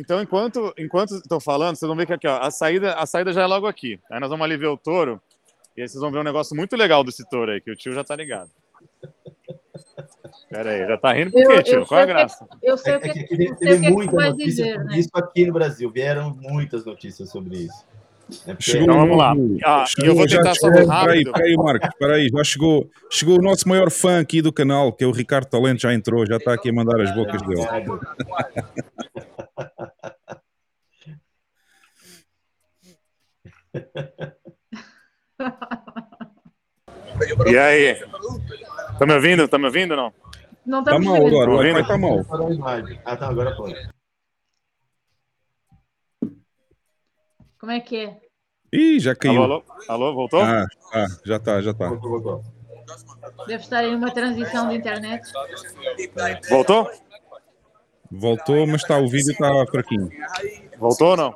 Então, enquanto enquanto estou falando, vocês vão ver que aqui, ó, a saída, a saída já é logo aqui. Aí nós vamos ali ver o touro, e aí vocês vão ver um negócio muito legal desse touro aí, que o tio já tá ligado. Pera aí, já tá rindo por quê, tio? Qual é a graça? Eu sei É, o que, é é que que, teve, eu sei o teve que, é que tu muita vais notícia dizer, né? isso aqui no Brasil. Vieram muitas notícias sobre isso. É porque- Chegou Então o vamos lá. Ah, chegou- eu vou tentar chegou- ser Peraí, rápido. peraí, Marcos, peraí, já chegou, chegou o nosso maior fã aqui do canal, que é o Ricardo Talento, já entrou, já está aqui a mandar as bocas dele. E aí? Tá me ouvindo? Tá me ouvindo ou não? Não Tá estamos mal agora, Ouvindo? Está mal. Ah, tá, agora foi. Como é que é? Ih, já caiu. Alô, alô? Alô, voltou? Ah, ah, já está, já está. Voltou, voltou. Deve estar em uma transição de internet. Voltou? Voltou, mas está, o vídeo está fraquinho. Voltou ou não?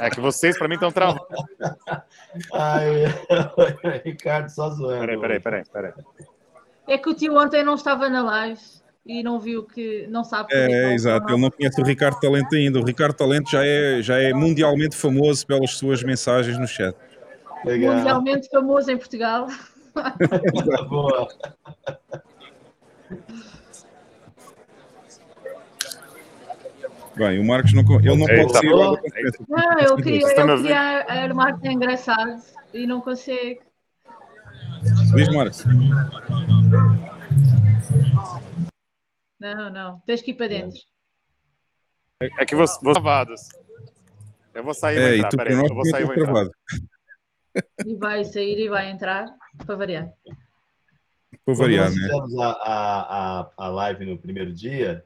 É que vocês, pra mim, estão travando. Ai, Ricardo só zoando. Peraí, peraí, peraí, peraí. É que o tio ontem não estava na live e não viu que. Não sabe que o É, Ricardo exato, ele não conhece o Ricardo Talento ainda. O Ricardo Talento já é, já é mundialmente famoso pelas suas mensagens no chat. Legal. mundialmente famoso em Portugal. Boa. Bem, o Marcos não, ele não pode sair lá da conferência. Não, eu queria, eu queria armar que é engraçado e não consigo. Diz, Marcos. Não, não. Tens que ir para dentro. É que vocês travados. Eu vou sair e É, e entrar, tu peraí. Eu vou sair e vou entrar. travado. E vai sair e vai entrar para variar. Para Quando variar, nós né? fizemos a, a, a, a live no primeiro dia,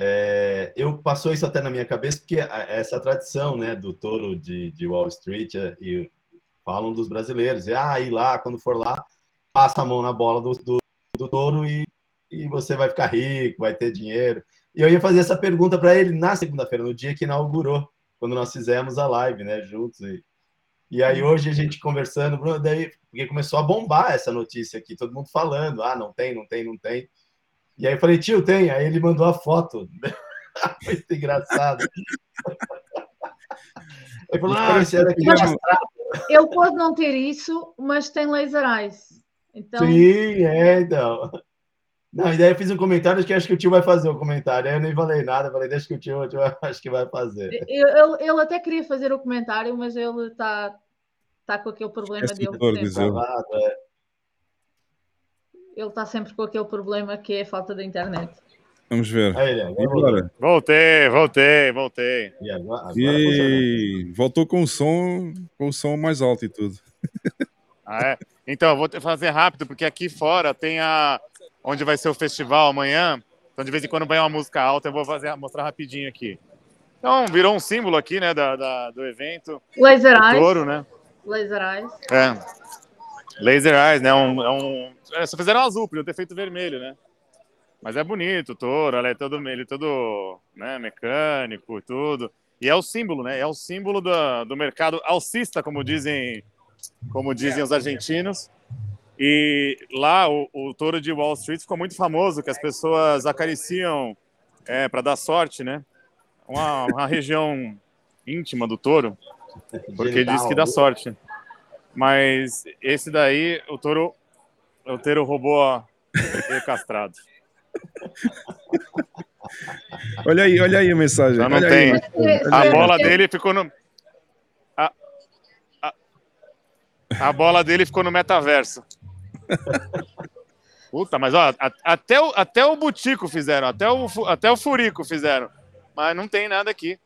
é, eu passou isso até na minha cabeça, porque essa tradição né, do touro de, de Wall Street, é, e falam dos brasileiros, e ah, ir lá, quando for lá, passa a mão na bola do, do, do touro e, e você vai ficar rico, vai ter dinheiro. E eu ia fazer essa pergunta para ele na segunda-feira, no dia que inaugurou, quando nós fizemos a live, né, juntos. E, e aí hoje a gente conversando, Bruno, daí, porque começou a bombar essa notícia aqui, todo mundo falando, ah, não tem, não tem, não tem. E aí eu falei, tio, tem. Aí ele mandou a foto. Foi muito engraçado. Ele falou, ah, esse era aqui. Mas- Ele pode não ter isso, mas tem laser eyes. Então, Sim, é, então. Não, e daí eu fiz um comentário, acho que acho que o tio vai fazer o comentário. Aí eu nem falei nada, falei, deixa que o tio, o tio acho que vai fazer. eu- ele, até queria fazer o comentário, mas ele está tá com aquele problema Esquece dele. de dor, sempre. diz ele. Travado, é. Ele está sempre com aquele problema que é a falta da internet. Vamos ver. Aí agora? Voltei, voltei, voltei. E agora, agora. E voltou com o som, com o som mais alto e tudo. Ah, é? Então, eu vou fazer rápido, porque aqui fora tem a. onde vai ser o festival amanhã. Então, de vez em quando vai uma música alta, eu vou fazer, mostrar rapidinho aqui. Então, virou um símbolo aqui, né, da, da- do evento. Laser eyes. touro, né? Laser eyes. É. Laser Eyes, né? Um, é um... é, só fizeram azul, podiam ter feito vermelho, né? Mas é bonito, o touro, ele é todo, ele é todo né, mecânico, tudo. E é o símbolo, né? É o símbolo do, do mercado alcista, como dizem, como dizem os argentinos. E lá o, o touro de Wall Street ficou muito famoso, que as pessoas acariciam é, para dar sorte, né? Uma, uma região íntima do touro. Porque diz que dá sorte. Mas esse daí, o touro, o touro roubou a castrado. Olha aí, olha aí a mensagem. Já não olha tem. aí. A bola dele ficou no. A, a, a bola dele ficou no metaverso. Puta, mas ó, a- até o, até o Butico fizeram, até o, até o Furico fizeram. Mas não tem nada aqui.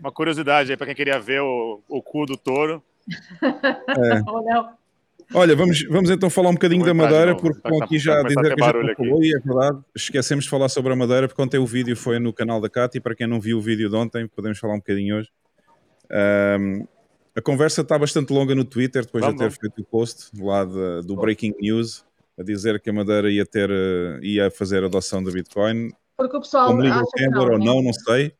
Uma curiosidade aí para quem queria ver o, o cu do touro. Ou não. Olha, vamos, vamos então falar um bocadinho da Madeira, porque Tá- estão tá- aqui tá já a dizer que falou, e é verdade. Esquecemos de falar sobre a Madeira, porque ontem o vídeo foi no canal da Cati, e para quem não viu o vídeo de ontem, podemos falar um bocadinho hoje. Ahm, a conversa está bastante longa no Twitter, depois Vamos, de ter feito o post lá de- do Breaking News, a dizer que a Madeira ia, ter, eh, ia fazer a adoção da Bitcoin. Porque o pessoal Como não, ou né? não, não sei.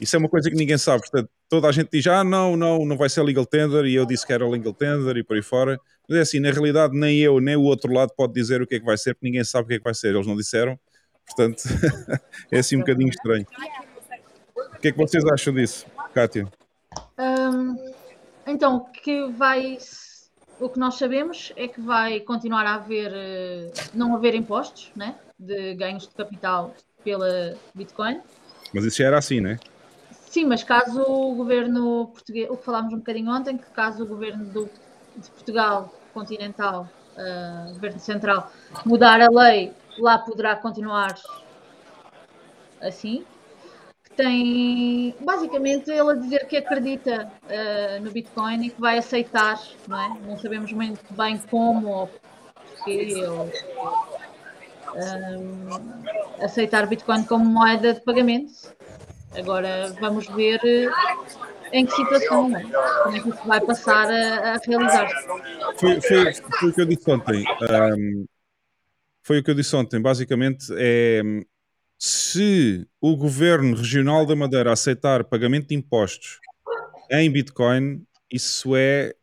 Isso é uma coisa que ninguém sabe. Portanto, toda a gente diz, ah, não, não, não vai ser legal tender, e eu disse que era legal tender, e por aí fora. Mas é assim, na realidade, nem eu, nem o outro lado pode dizer o que é que vai ser, porque ninguém sabe o que é que vai ser. Eles não disseram. Portanto, é assim um bocadinho estranho. O que é que vocês acham disso, Kátia? Hum, então, o que vai. O que nós sabemos é que vai continuar a haver. eh, não haver impostos né, de ganhos de capital pela Bitcoin. Mas isso já era assim, né? Sim, mas caso o governo português, o que falámos um bocadinho ontem, que caso o governo do- de Portugal continental, eh, governo central, mudar a lei, lá poderá continuar assim. Que tem basicamente ele a dizer que acredita eh, no Bitcoin e que vai aceitar, não é? Não sabemos muito bem como ou porquê ou eh, aceitar Bitcoin como moeda de pagamento. Agora vamos ver eh, em que situação, é? como é que isso vai passar a, a realizar-se. Foi, foi, foi o que eu disse ontem. Ahm, foi o que eu disse ontem. Basicamente, é se o governo regional da Madeira aceitar pagamento de impostos em Bitcoin, isso é,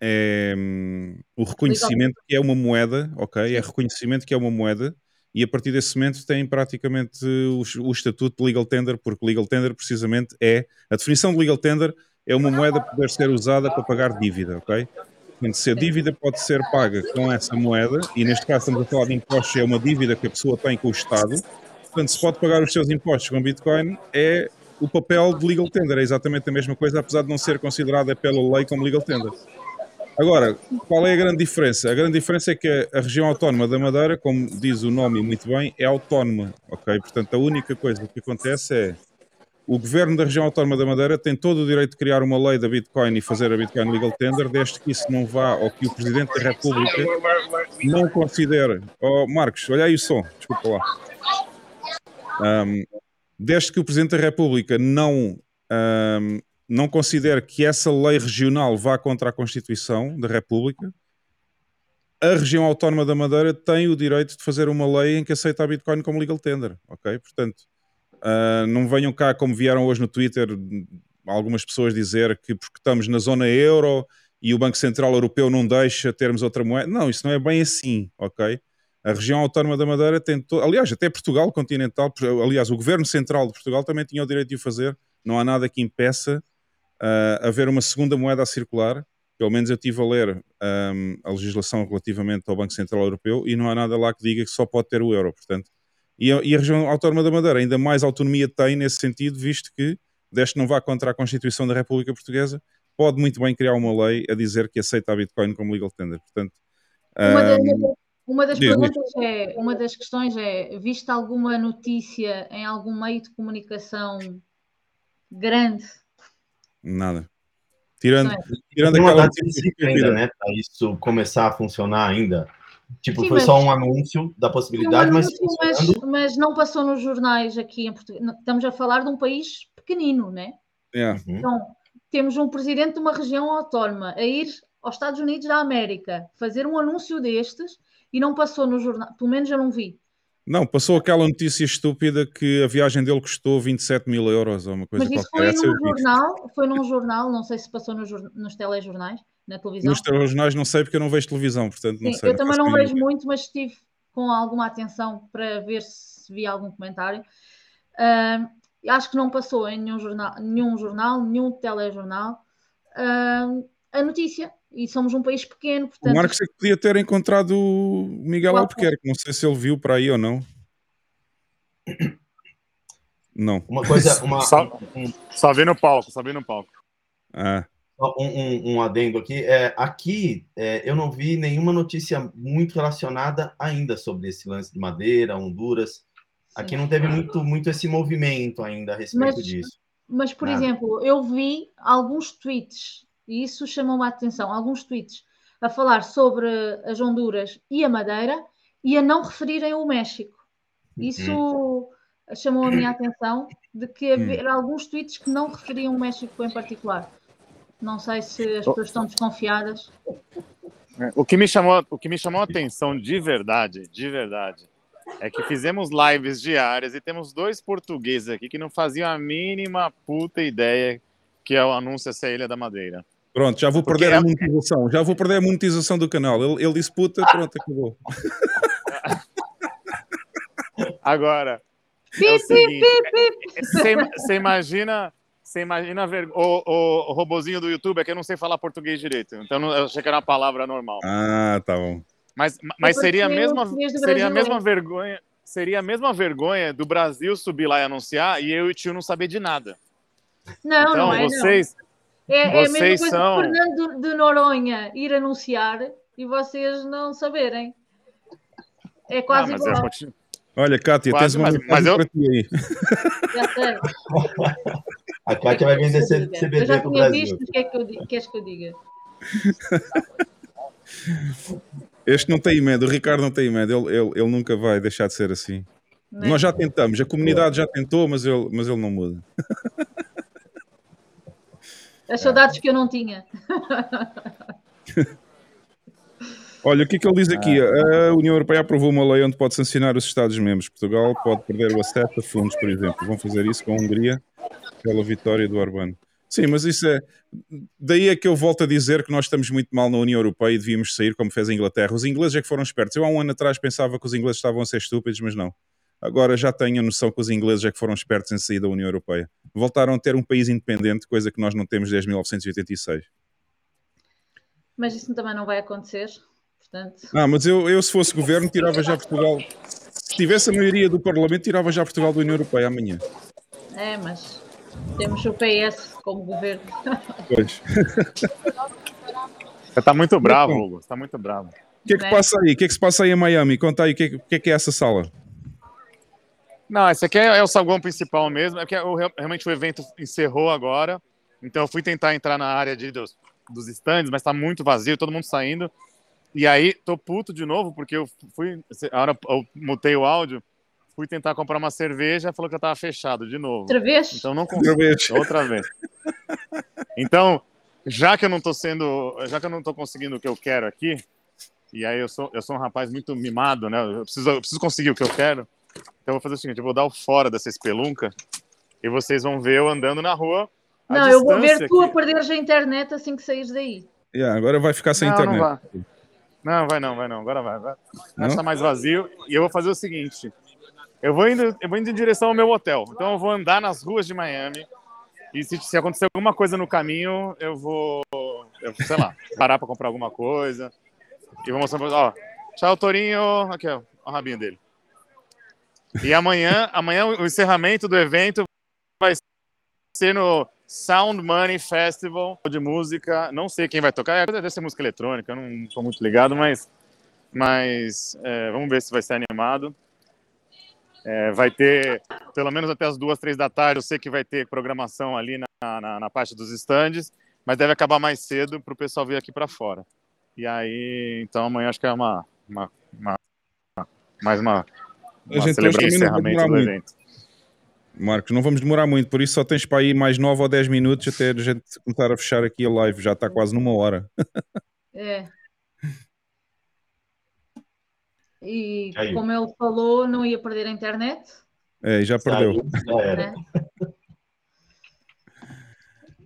é, hum, o reconhecimento que é uma moeda, ok? É reconhecimento que é uma moeda. E a partir desse momento tem praticamente o, o estatuto de legal tender, porque legal tender precisamente é a definição de legal tender é uma moeda poder ser usada para pagar dívida, ok? Portanto, se a dívida pode ser paga com essa moeda, e neste caso estamos a falar de impostos, é uma dívida que a pessoa tem com o Estado, portanto, se pode pagar os seus impostos com Bitcoin, é o papel de legal tender, é exatamente a mesma coisa, apesar de não ser considerada pela lei como legal tender. Agora, qual é a grande diferença? A grande diferença é que a região autónoma da Madeira, como diz o nome muito bem, é autónoma, ok? Portanto, a única coisa que acontece é o governo da região autónoma da Madeira tem todo o direito de criar uma lei da Bitcoin e fazer a Bitcoin Legal Tender, desde que isso não vá ou que o Presidente da República não considere. Oh, Marcos, olha aí o som, desculpa lá. Um, desde que o Presidente da República não um, não considera que essa lei regional vá contra a Constituição da República, a região autónoma da Madeira tem o direito de fazer uma lei em que aceita a Bitcoin como legal tender, ok? Portanto, uh, não venham cá como vieram hoje no Twitter algumas pessoas dizer que porque estamos na zona euro e o Banco Central Europeu não deixa termos outra moeda. Não, isso não é bem assim, ok? A região autónoma da Madeira tem, aliás, até Portugal continental, aliás, o governo central de Portugal também tinha o direito de o fazer. Não há nada que impeça uh, haver uma segunda moeda a circular. Pelo menos eu estive a ler um, a legislação relativamente ao Banco Central Europeu e não há nada lá que diga que só pode ter o euro. Portanto, e a, e a região autónoma da Madeira ainda mais autonomia tem nesse sentido, visto que, deste não vá contra a Constituição da República Portuguesa, pode muito bem criar uma lei a dizer que aceita a Bitcoin como legal tender. Portanto, uma, das, uma das perguntas é, uma das questões é, viste alguma notícia em algum meio de comunicação grande Nada. Tirando, é. tirando aquela notícia ainda, né? Para isso começar a funcionar ainda. Tipo, Sim, foi mas... só um anúncio da possibilidade, mas, mas, mas, não passou nos jornais aqui em Portugal. Estamos a falar de um país pequenino, né? Yeah. Uhum. Então, temos um presidente de uma região autónoma a ir aos Estados Unidos da América fazer um anúncio destes e não passou no jornal, pelo menos eu não vi. Não, passou aquela notícia estúpida que a viagem dele custou 27 mil euros ou uma coisa Mas isso qualquer. foi num jornal, foi num jornal, não sei se passou nos, nos telejornais, na televisão. Nos telejornais não sei porque eu não vejo televisão, portanto não Sim, sei. Eu também não vejo muito, mas estive com alguma atenção para ver se vi algum comentário. Uh, acho que não passou em nenhum jornal, nenhum, jornal, nenhum telejornal uh, a notícia e somos um país pequeno. Portanto... O Marcos é que podia ter encontrado o Miguel claro. Albuquerque, não sei se ele viu para aí ou não. Não. Uma coisa. Uma, só, um, só vi no palco, só vi no palco. Ah. Um, um, um, adendo aqui. É, aqui é, eu não vi nenhuma notícia muito relacionada ainda sobre esse lance de madeira, Honduras. Aqui não teve muito, muito esse movimento ainda a respeito mas, disso. Mas, por Nada. exemplo, eu vi alguns tweets e isso chamou a atenção, alguns tweets a falar sobre as Honduras e a Madeira e a não referirem o México. Isso uhum. chamou a minha atenção de que uhum. alguns tweets que não referiam o México em particular. Não sei se as pessoas estão desconfiadas. O que me chamou, o que me chamou a atenção de verdade, de verdade, é que fizemos lives diárias e temos dois portugueses aqui que não faziam a mínima puta ideia que é o anúncio essa Ilha da Madeira. Pronto, já vou Porque perder é... a monetização. Já vou perder a monetização do canal. Ele, ele disse puta, pronto, acabou. Agora, é você imagina, você imagina ver, o, o, o robozinho do YouTube é que eu não sei falar português direito, então eu achei que era uma palavra normal. Ah, tá bom. Mas, mas seria a mesma, seria a mesma vergonha, seria a mesma vergonha do Brasil subir lá e anunciar e eu e o tio não saber de nada. Não, então, não é, vocês, não. É, é a mesma coisa são... que Fernando de Noronha ir anunciar e vocês não saberem. É quase não, igual. Eu... Olha, Kátia, quase, tens uma mas, mas eu... para ti aí. Já sei. A Kátia vai vender CBD Eu já tinha visto, o que é que eu, queres que eu diga? Este não tem medo, o Ricardo não tem medo, ele, ele, ele nunca vai deixar de ser assim. Não. Nós já tentamos, a comunidade já tentou, mas ele, mas ele não muda. As saudades que eu não tinha. Olha, o que é que ele diz aqui? A União Europeia aprovou uma lei onde pode sancionar os Estados-membros. Portugal pode perder o acesso a fundos, por exemplo. Vão fazer isso com a Hungria pela vitória do Orbán. Sim, mas isso é. Daí é que eu volto a dizer que nós estamos muito mal na União Europeia e devíamos sair como fez a Inglaterra. Os ingleses é que foram espertos. Eu há um ano atrás pensava que os ingleses estavam a ser estúpidos, mas não. Agora já tenho a noção que os ingleses é que foram espertos em sair da União Europeia. Voltaram a ter um país independente, coisa que nós não temos desde 1986. Mas isso também não vai acontecer. Portanto... Ah, mas eu, eu, se fosse governo, tirava já Portugal. Se tivesse a maioria do Parlamento, tirava já Portugal da União Europeia amanhã. É, mas temos o PS como governo. Pois. Você tá muito bravo, Hugo. Você tá muito bravo. O que é que Né? passa aí? O que é que se passa aí em Miami? Conta aí, o que é, que- o que é que é essa sala? Não, esse aqui é, é o saguão principal mesmo. É que o- realmente o evento encerrou agora. Então eu fui tentar entrar na área de, dos, dos stands, mas tá muito vazio, todo mundo saindo. E aí, tô puto de novo, porque eu fui. A hora eu mutei o áudio, fui tentar comprar uma cerveja, falou que eu tava fechado de novo. Outra vez? Então não Outra consigo. vez. Outra vez. Então, já que eu não tô sendo. Já que eu não tô conseguindo o que eu quero aqui, e aí eu sou, eu sou um rapaz muito mimado, né? Eu preciso, eu preciso conseguir o que eu quero. Então eu vou fazer o seguinte: eu vou dar o fora dessa espelunca e vocês vão ver eu andando na rua. A Não, eu vou ver tu a que- perderes a internet assim que saís daí. Yeah, agora vai ficar sem Não, internet. Não, vai. não, vai não, vai não. Agora vai. vai. Não? Está mais vazio. E eu vou fazer o seguinte: eu vou indo, eu vou indo em direção ao meu hotel. Então eu vou andar nas ruas de Miami. E se, se acontecer alguma coisa no caminho, eu vou, eu, sei lá, parar para comprar alguma coisa. E vou mostrar pra ó, Tchau, Torinho. Aqui, ó, o rabinho dele. E amanhã, amanhã o encerramento do evento vai ser no Sound Money Festival de música. Não sei quem vai tocar. Deve ser música eletrônica, eu não estou muito ligado, mas, mas é, vamos ver se vai ser animado. É, vai ter, pelo menos até as duas, três da tarde, eu sei que vai ter programação ali na, na, na parte dos estandes, mas deve acabar mais cedo para o pessoal vir aqui para fora. E aí, então amanhã acho que é uma, uma, uma mais uma, A gente hoje também não vai encerramento demorar muito. evento. Marcos, não vamos demorar muito, por isso só tens para aí mais 9 ou 10 minutos até a gente começar a fechar aqui a live. Já está quase numa hora. É. E Caiu. como ele falou, não ia perder a internet. É, já perdeu. Saiu, já era.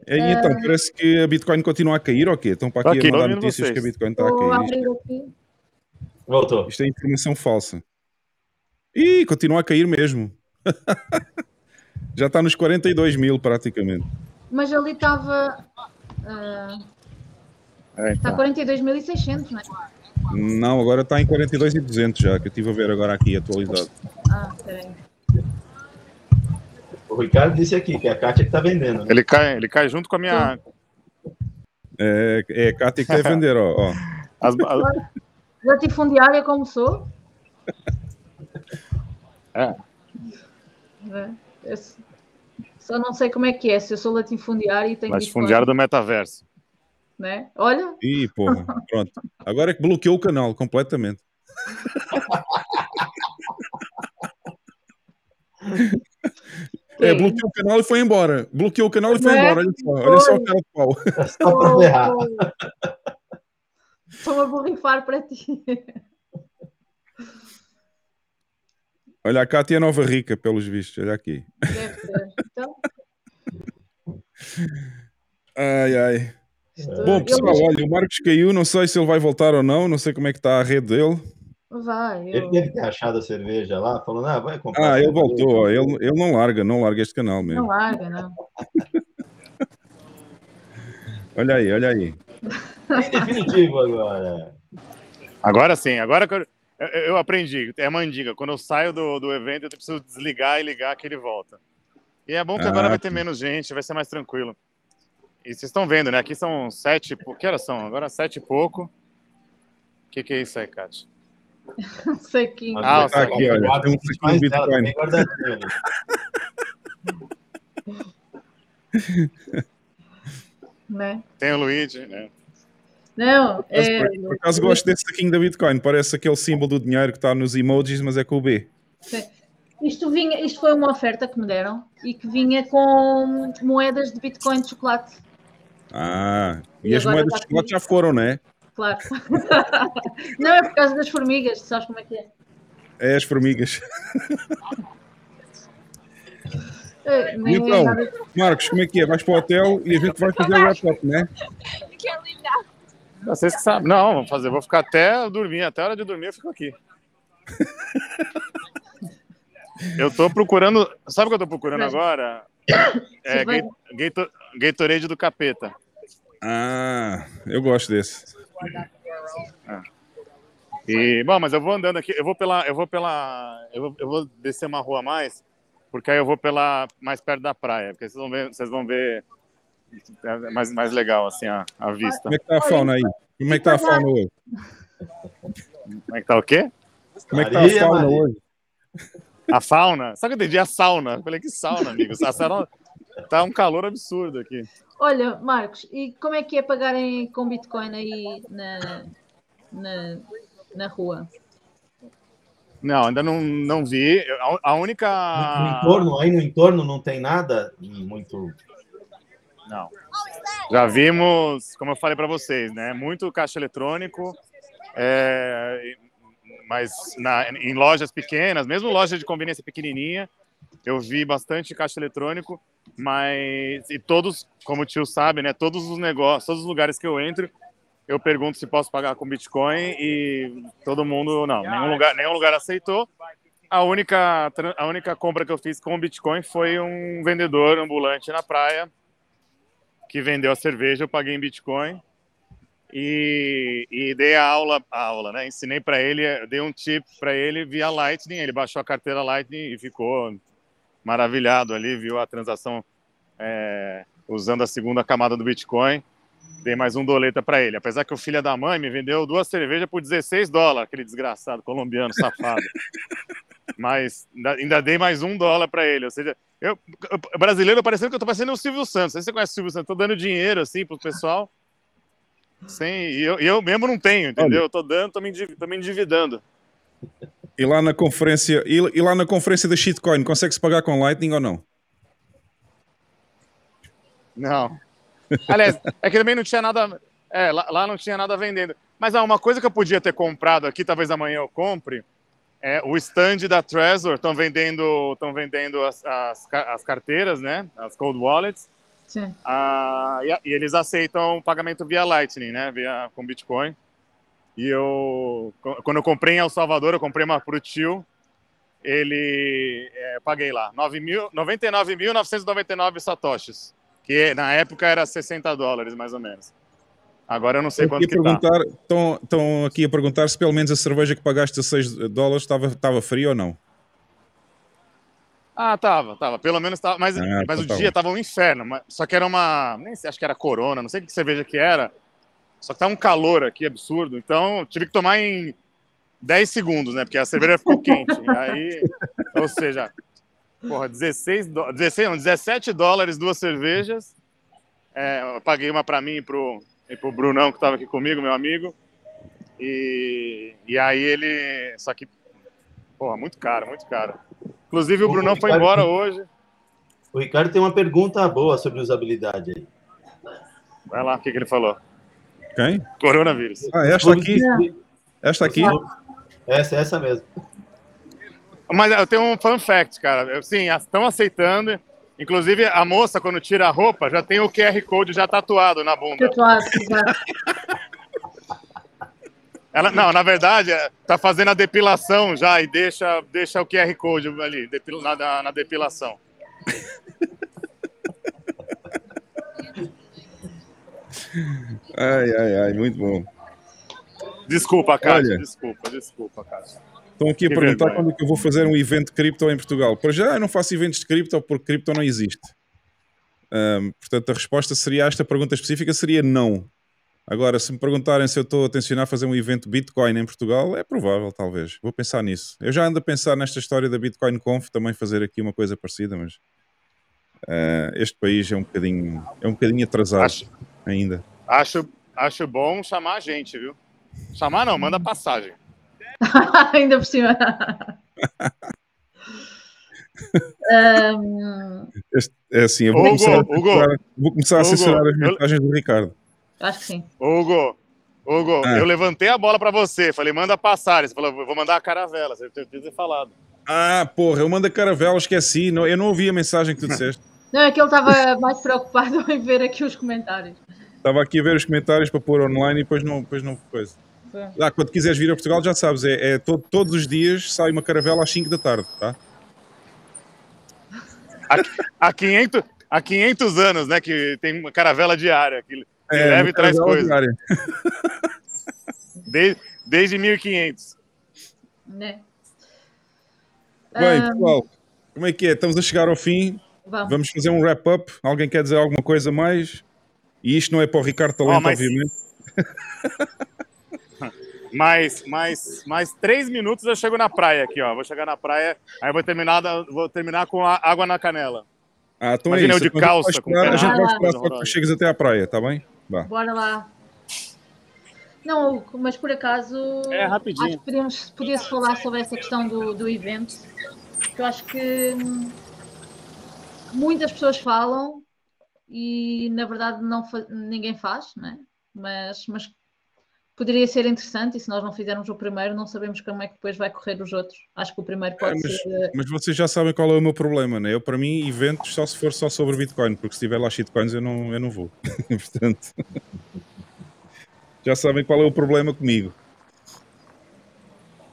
É, e então, parece que a Bitcoin continua a cair ou quê? Estão para aqui, aqui, a mandar notícias vocês. que a Bitcoin está a cair. abrir aqui. Voltou. Isto é informação falsa. Ih, continua a cair mesmo. já está nos 42 mil praticamente. Mas ali estava. É, Está então. 42.600, não é? Não, agora está em 42 e 200 já, que eu estive a ver agora aqui atualizado. Ah, peraí. O Ricardo disse aqui que é a Kátia que está vendendo. né? Ele cai, ele cai junto com a minha. É, é a Cátia que quer vender, ó. ó. as- as- Latifundiária como É. né? Só não sei como é que é, se eu sou latifundiária e tenho latifundiário do metaverso. né? Olha, Ih, porra, pronto. Agora é que bloqueou o canal completamente. É, bloqueou o canal e foi embora. Bloqueou o canal e foi é? embora. Olha só, olha só o cara de pau. Estou a borrifar para ti. Olha, a Cátia é nova rica, pelos vistos. Olha aqui. Deve ser. Então, Ai, ai. isto- Bom, ele pessoal, diz- olha, o Marcos caiu. Não sei se ele vai voltar ou não. Não sei como é que está a rede dele. Vai, Ele eu... deve ter achado a cerveja lá, falando, ah, vai comprar. Ah, ele voltou. ó. Ele, ele não larga, não larga este canal não mesmo. larga, não. Olha aí, olha aí. Em definitivo agora. Agora sim, agora que eu, eu, eu aprendi. É mandiga. Quando eu saio do, do evento, eu preciso desligar e ligar que ele volta. E é bom que agora Ah, vai ter menos gente, vai ser mais tranquilo. E vocês estão vendo, né? Aqui são sete. e Que horas são? Agora sete e pouco. O que, que é isso aí, Kátia? Mas Ah, tá aqui, olha, tem um dela, Bitcoin. Né? Tem o Luigi, né? Não, é, por, por acaso gosto desse saquinho da Bitcoin. Parece aquele símbolo do dinheiro que está nos emojis, mas é com o B. isto, vinha, isto foi uma oferta que me deram e que vinha com moedas de Bitcoin de chocolate, Ah, e, E as moedas de chocolate já foram, não é? claro. Não, é por causa das formigas, sabes como é que é? É as formigas. É, é Então, nada- Marcos, como é que é? Vais para o hotel e a gente vai fazer o wrap-up, não é? Vocês que sabem. Não, vamos fazer. Vou ficar até dormir. Até a hora de dormir eu fico aqui. Eu tô procurando. Sabe o que eu tô procurando Mas- agora? É Gatorade do capeta. Ah, eu gosto desse. E, bom, mas eu vou andando aqui, eu vou pela, eu vou pela, eu vou, eu vou descer uma rua a mais, porque aí eu vou pela mais perto da praia, porque vocês vão ver, vocês vão ver é mais, mais legal assim a, a vista. Como é que está a fauna aí? Como é que está a fauna hoje? Como é que tá o quê? Como é que está a fauna hoje? A fauna? Só que eu entendi a sauna. Eu Falei, que sauna, amigo? A sauna tá um calor absurdo aqui. Olha, Marcos, e como é que é pagarem com Bitcoin aí na, na, na rua? Não, ainda não, não vi. A, a única. No entorno, aí no entorno não tem nada muito. Não. Já vimos, como eu falei para vocês, né? Muito caixa eletrônico, é, mas na- em lojas pequenas, mesmo loja de conveniência pequenininha, eu vi bastante caixa eletrônico, mas e todos, como o tio sabe, né? Todos os negócios, todos os lugares que eu entro, eu pergunto se posso pagar com Bitcoin e todo mundo não, nenhum lugar, nenhum lugar aceitou. A única, a única compra que eu fiz com Bitcoin foi um vendedor ambulante na praia que vendeu a cerveja, eu paguei em Bitcoin e, e dei a aula, a aula, né? Ensinei para ele, dei um tip para ele via Lightning, ele baixou a carteira Lightning e ficou maravilhado ali, viu a transação é, usando a segunda camada do Bitcoin. Dei mais um doleta para ele, apesar que o filho da mãe me vendeu duas cervejas por 16 dólares, aquele desgraçado colombiano safado. Mas ainda, ainda dei mais um dólar para ele, ou seja, eu, brasileiro parecendo que eu tô parecendo o Silvio Santos. Você conhece o Silvio Santos. Tô dando dinheiro assim pro pessoal. Sem, e eu, eu mesmo não tenho, entendeu? Eu tô dando, tô me, tô me endividando. E lá na conferência, e, e lá na conferência da shitcoin, consegue-se pagar com Lightning ou não? Não. Aliás, é que também não tinha nada. É, lá, lá não tinha nada vendendo. Mas há uma coisa que eu podia ter comprado aqui, talvez amanhã eu compre. É o stand da Trezor. Estão vendendo, estão vendendo as, as, as carteiras, né? As cold wallets. Sim. Ah, e, e eles aceitam pagamento via Lightning, né? Via, com Bitcoin. E eu, quando eu comprei em El Salvador, eu comprei uma pro tio. Ele, é, paguei lá, 9 mil- 99.999 satoshis. Que na época era 60 dólares, mais ou menos. Agora eu não sei quanto a que tá. perguntar, estão, estão aqui a perguntar se pelo menos a cerveja que pagaste 16 dólares estava, estava fria ou não. Ah, tava, tava. Pelo menos tava. Mas, Ah, mas então o tá dia tava um inferno. mas- Só que era uma. Nem sei, acho que era Corona, não sei que cerveja que era. Só que tá um calor aqui absurdo. Então tive que tomar em 10 segundos, né? Porque a cerveja ficou quente. Aí, ou seja, porra, 16, dó- 16 não, 17 dólares duas cervejas. É, eu paguei uma para mim e pro, e pro Brunão, que tava aqui comigo, meu amigo. E, e aí ele. Só que, porra, muito caro, muito caro. Inclusive, o Ô, Brunão foi Ricardo, embora hoje. O Ricardo tem uma pergunta boa sobre usabilidade aí. Vai lá, o que, que ele falou? Quem? Coronavírus. Ah, esta aqui. Esta aqui. Essa, essa mesmo. Mas eu tenho um fun fact, cara. Eu, sim, estão aceitando. Inclusive, a moça, quando tira a roupa, já tem o QR Code já tatuado na bunda. Tatuado, exato. Ela, não, na verdade, é, tá fazendo a depilação já e deixa, deixa o QR Code ali, depil- na, na- na depilação. Ai, ai, ai, muito bom. Desculpa, Cássio. Olha. Desculpa, desculpa, Cássio. Estão aqui a perguntar vergonha. quando é que eu vou fazer um evento cripto em Portugal. Para já eu não faço eventos de cripto porque cripto não existe. Ahm, portanto, a resposta seria a esta pergunta específica seria não. Agora, se me perguntarem se eu estou a tensionar fazer um evento Bitcoin em Portugal, é provável, talvez. Vou pensar nisso. Eu já ando a pensar nesta história da Bitcoin Conf, também fazer aqui uma coisa parecida, mas ah, este país é um bocadinho, é um bocadinho atrasado Acho, ainda. acho, acho bom chamar a gente, viu? Chamar não, manda passagem. Ainda por cima. Ahm, Este- é assim, eu vou Hugo, começar, a Hugo, vou começar a censurar as eu- mensagens do Ricardo. acho que sim. Hugo, Hugo, Ah. eu levantei a bola pra você. Falei, manda passagem. Você falou, vou mandar a caravela. Você tinha que ter falado. Ah, porra, eu mando a caravela, esqueci. Não, eu não ouvi a mensagem que tu disseste. Não, é que ele estava mais preocupado em ver aqui os comentários. Estava aqui a ver os comentários para pôr online e depois não, depois não coisa. Ah, quando quiseres vir a Portugal, já sabes, é, é todo- todos os dias sai uma caravela às 5 da tarde, tá? Há 500, há 500 anos, né? Que tem uma caravela diária. Que, É, leva e traz diária. Desde, desde 1500. Né? Bem, pessoal, como é que é? Estamos a chegar ao fim. vamos. Vamos fazer um wrap-up. Alguém quer dizer alguma coisa mais? E isto não é para o Ricardo Talento, Oh, mas- obviamente. mais, mais, mais três minutos eu chego na praia aqui, ó. Vou chegar na praia, aí vou terminar, vou terminar com a água na canela. Ah, então Imagina é isso. eu de a calça. Esperar, a gente vai esperar só que tu chegues até a praia, tá bem? Vá. Bora lá. Não, mas por acaso. É rapidinho. Acho que podíamos, podia-se falar sobre essa questão do, do evento. Que eu acho que muitas pessoas falam e na verdade não ninguém faz, né? mas, mas poderia ser interessante e se nós não fizermos o primeiro, não sabemos como é que depois vai correr os outros. Acho que o primeiro pode é, mas, ser. Eh, mas vocês já sabem qual é o meu problema, né? Eu, para mim, eventos só se for só sobre Bitcoin, porque se tiver lá shitcoins eu não, eu não vou. Portanto, já sabem qual é o problema comigo.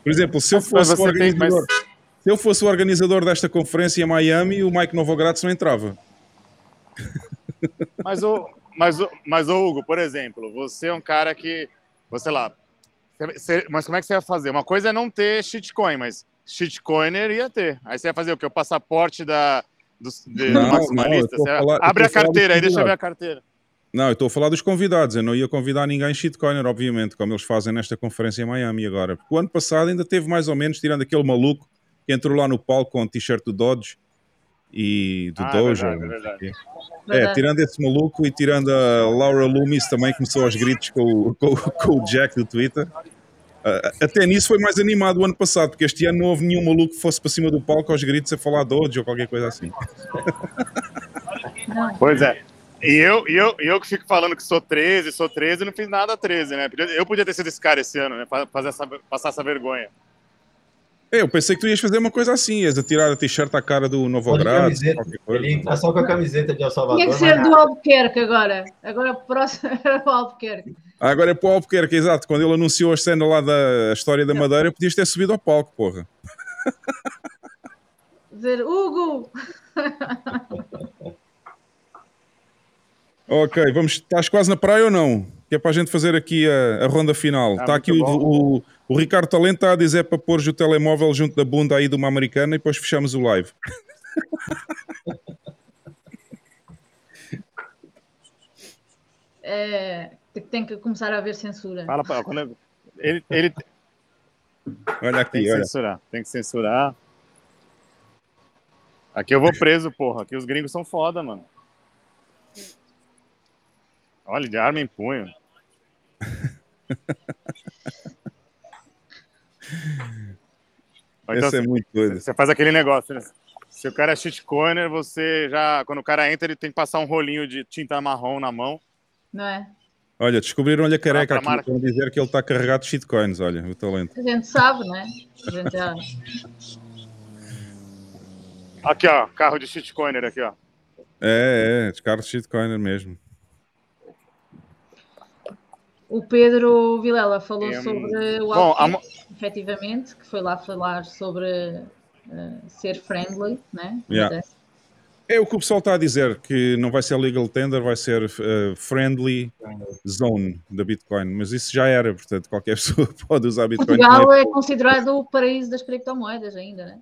Por exemplo, se eu fosse o organizador, mas... se eu fosse o organizador desta conferência em Miami, o Mike Novogratz não entrava. Mas o, mas, mas Hugo, por exemplo, você é um cara que você lá. Mas como é que você ia fazer? Uma coisa é não ter shitcoin, mas shitcoiner ia ter. Aí você ia fazer o que? O passaporte da, do, de não, maximalista? Não, falar, abre a carteira aí, deixa eu ver a carteira. Não, eu estou a falar dos convidados. Eu não ia convidar ninguém shitcoiner, obviamente, como eles fazem nesta conferência em Miami agora. Porque o ano passado ainda teve mais ou menos, tirando aquele maluco que entrou lá no palco com o t-shirt do Dodge e do ah. É verdade, é, é, tirando esse maluco e tirando a Laura Loomis também começou aos gritos com, com, com o Jack do Twitter. Uh, até nisso foi mais animado o ano passado, porque este ano não houve nenhum maluco que fosse para cima do palco aos gritos a falar Doge ou qualquer coisa assim. Pois é. E eu, eu, eu que fico falando que sou 13, sou 13, não fiz nada a 13, né? Eu podia ter sido esse cara esse ano, né? Fazer essa, passar essa vergonha. É, eu pensei que tu ias fazer uma coisa assim, ias tirar a t-shirt à cara do Novogrado. Ele entrar só com a camiseta de El Salvador. Tinha que ser do Albuquerque agora. Agora o próximo era o Albuquerque. Agora é para o Albuquerque, exato. Quando ele anunciou a cena lá da história da Madeira, podias ter subido ao palco, porra. Dizer, Hugo! ok, vamos. Estás quase na praia ou não? Que é para a gente fazer aqui a, a ronda final. Está ah, aqui o, o o Ricardo Talento está a dizer para pôr o telemóvel junto da bunda aí de uma americana e depois fechamos o live. É, tem que começar a haver censura. Fala quando ele, ele olha aqui, tem que olha. censurar, tem que censurar. Aqui eu vou preso, porra. Aqui os gringos são foda, mano. Olha, de arma em punho. Então, Esse é muito doido. Você faz aquele negócio, né? Se o cara é shitcoiner, você já. Quando o cara entra, ele tem que passar um rolinho de tinta marrom na mão. Não é? Olha, descobriram-lhe a careca aqui marca. para dizer que ele está carregado de shitcoins, olha, o talento. A gente sabe, não é? A gente já... Aqui, ó, carro de shitcoiner aqui, ó. É, é, carro de shitcoiner mesmo. O Pedro Vilela falou um... sobre o Bom, a... efetivamente, que foi lá falar sobre uh, ser friendly, né? Yeah. É o que o pessoal está a dizer, que não vai ser legal tender, vai ser uh, friendly zone da Bitcoin, mas isso já era, portanto qualquer pessoa pode usar Bitcoin. Portugal é considerado o paraíso das criptomoedas ainda, né?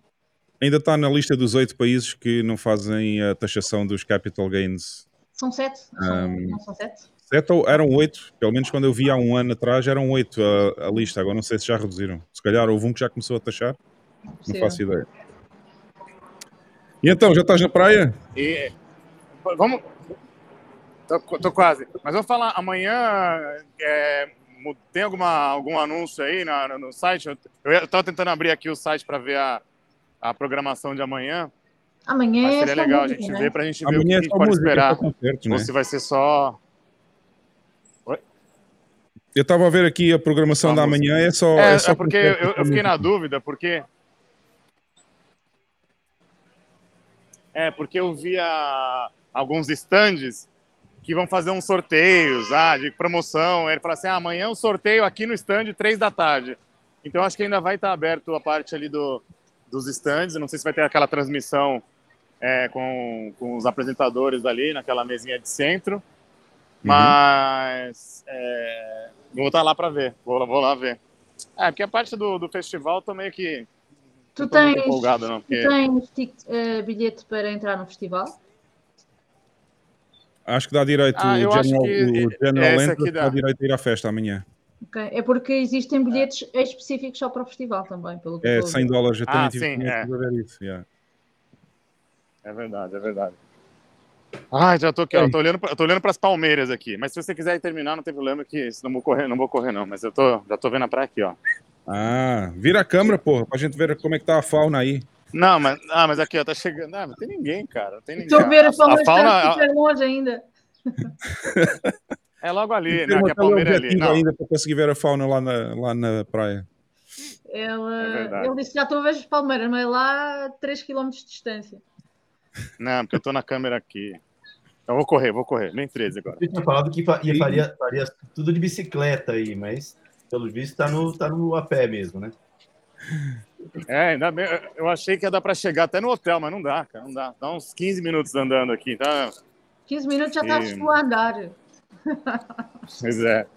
Ainda está na lista dos oito países que não fazem a taxação dos capital gains. São sete? Um, não são sete? Sete ou eram oito, pelo menos quando eu vi há um ano atrás eram oito a, a, lista, agora não sei se já reduziram. Se calhar houve um que já começou a taxar, Sim. não faço ideia. E então, já estás na praia? E, vamos. Tô, tô, quase. Mas vamos falar amanhã. É, tem alguma, algum anúncio aí na, no site? Eu estava tentando abrir aqui o site para ver a, a programação de amanhã. Amanhã Mas seria é legal música, a gente né? ver para a gente ver amanhã o que, é que pode música, esperar. Concerto, né? Ou se vai ser só eu estava a ver aqui a programação Vamos. da manhã, é só. É, é só é porque eu, eu, fiquei na dúvida, porque. É, porque eu via alguns estandes que vão fazer uns sorteios ah, de promoção. Ele fala assim: ah, amanhã um sorteio aqui no stand, três da tarde. Então acho que ainda vai estar aberto a parte ali do, dos stands. não sei se vai ter aquela transmissão é, com, com os apresentadores ali naquela mesinha de centro. Uhum. Mas é, vou estar lá para ver. Vou, vou lá ver. É, porque a parte do, do festival tô meio que. Tu tens, empolgado, não, porque... tu tens uh, bilhete para entrar no festival? Acho que dá direito Ah, o eu acho General, que o General aqui dá dá. direito a ir à festa amanhã. Ok. É porque existem bilhetes específicos só para o festival também, pelo que É estou a 100 ver. dólares. Eu também Ah, tive sim, é. isso. yeah. É verdade, é verdade. Ai, já tô aqui, ó. Ei. Tô olhando, pra- eu tô olhando para as palmeiras aqui. Mas se você quiser ir terminar, não tem problema que isso não vou correr, não vou correr não. Mas eu tô, já tô vendo a praia aqui, ó. Ah, vira a câmera, porra, pra gente ver como é que tá a fauna aí. Não, mas, ah, mas aqui, ó, tá chegando. Ah, não tem ninguém, cara. Não tem ninguém. Estou a ver a, a fauna a fauna super longe ainda. é logo ali, né? Que a palmeira é ali. Não, ainda para conseguir ver a fauna lá na, lá na praia. Ele, É ele disse que já estou a ver as palmeiras, mas lá a 3 km de distância. não, porque eu tô na câmera aqui. Eu vou correr, vou correr. Nem 13 agora. Eu tinha falado que ia- faria, faria tudo de bicicleta aí, mas pelo visto tá no, tá no a pé mesmo, né? É, ainda bem. Eu achei que ia dar pra chegar até no hotel, mas não dá, cara. Não dá. Dá uns 15 minutos andando aqui, tá? 15 minutos já estás E- tu a andar. Pois é.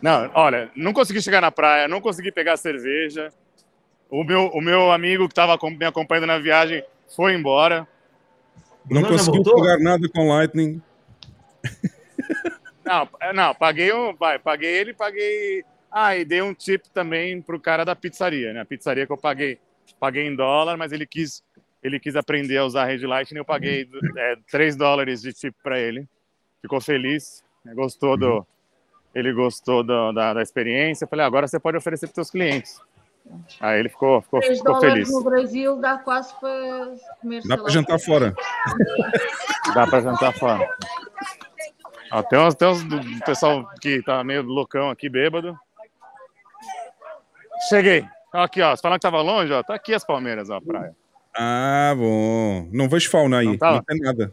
Não, olha, não consegui chegar na praia, não consegui pegar cerveja. O meu, o meu amigo que estava me acompanhando na viagem foi embora. Não Bruno conseguiu pegar nada com Lightning. Não, é, não, paguei um, vai, paguei ele, paguei. Ah, e dei um tip também pro cara da pizzaria, né? A pizzaria que eu paguei, paguei em dólar, mas ele quis, ele quis aprender a usar a Red Lightning, eu paguei é, 3 dólares de tip para ele. Ficou feliz, né? gostou do, ele gostou do- da, da experiência. Eu falei, ah, agora você pode oferecer para seus clientes. Aí ele ficou, ficou, 3 ficou feliz. no Brasil dá quase para comer. Dá para jantar fora. Dá para jantar fora. Tem uns, tem uns do do pessoal que tá meio loucão aqui, bêbado. Cheguei. Aqui, ó. Você falando que tava longe, ó. Tá aqui as palmeiras, ó, a praia. Ah, bom. Não vejo fauna aí. Não Não, tá? tem nada.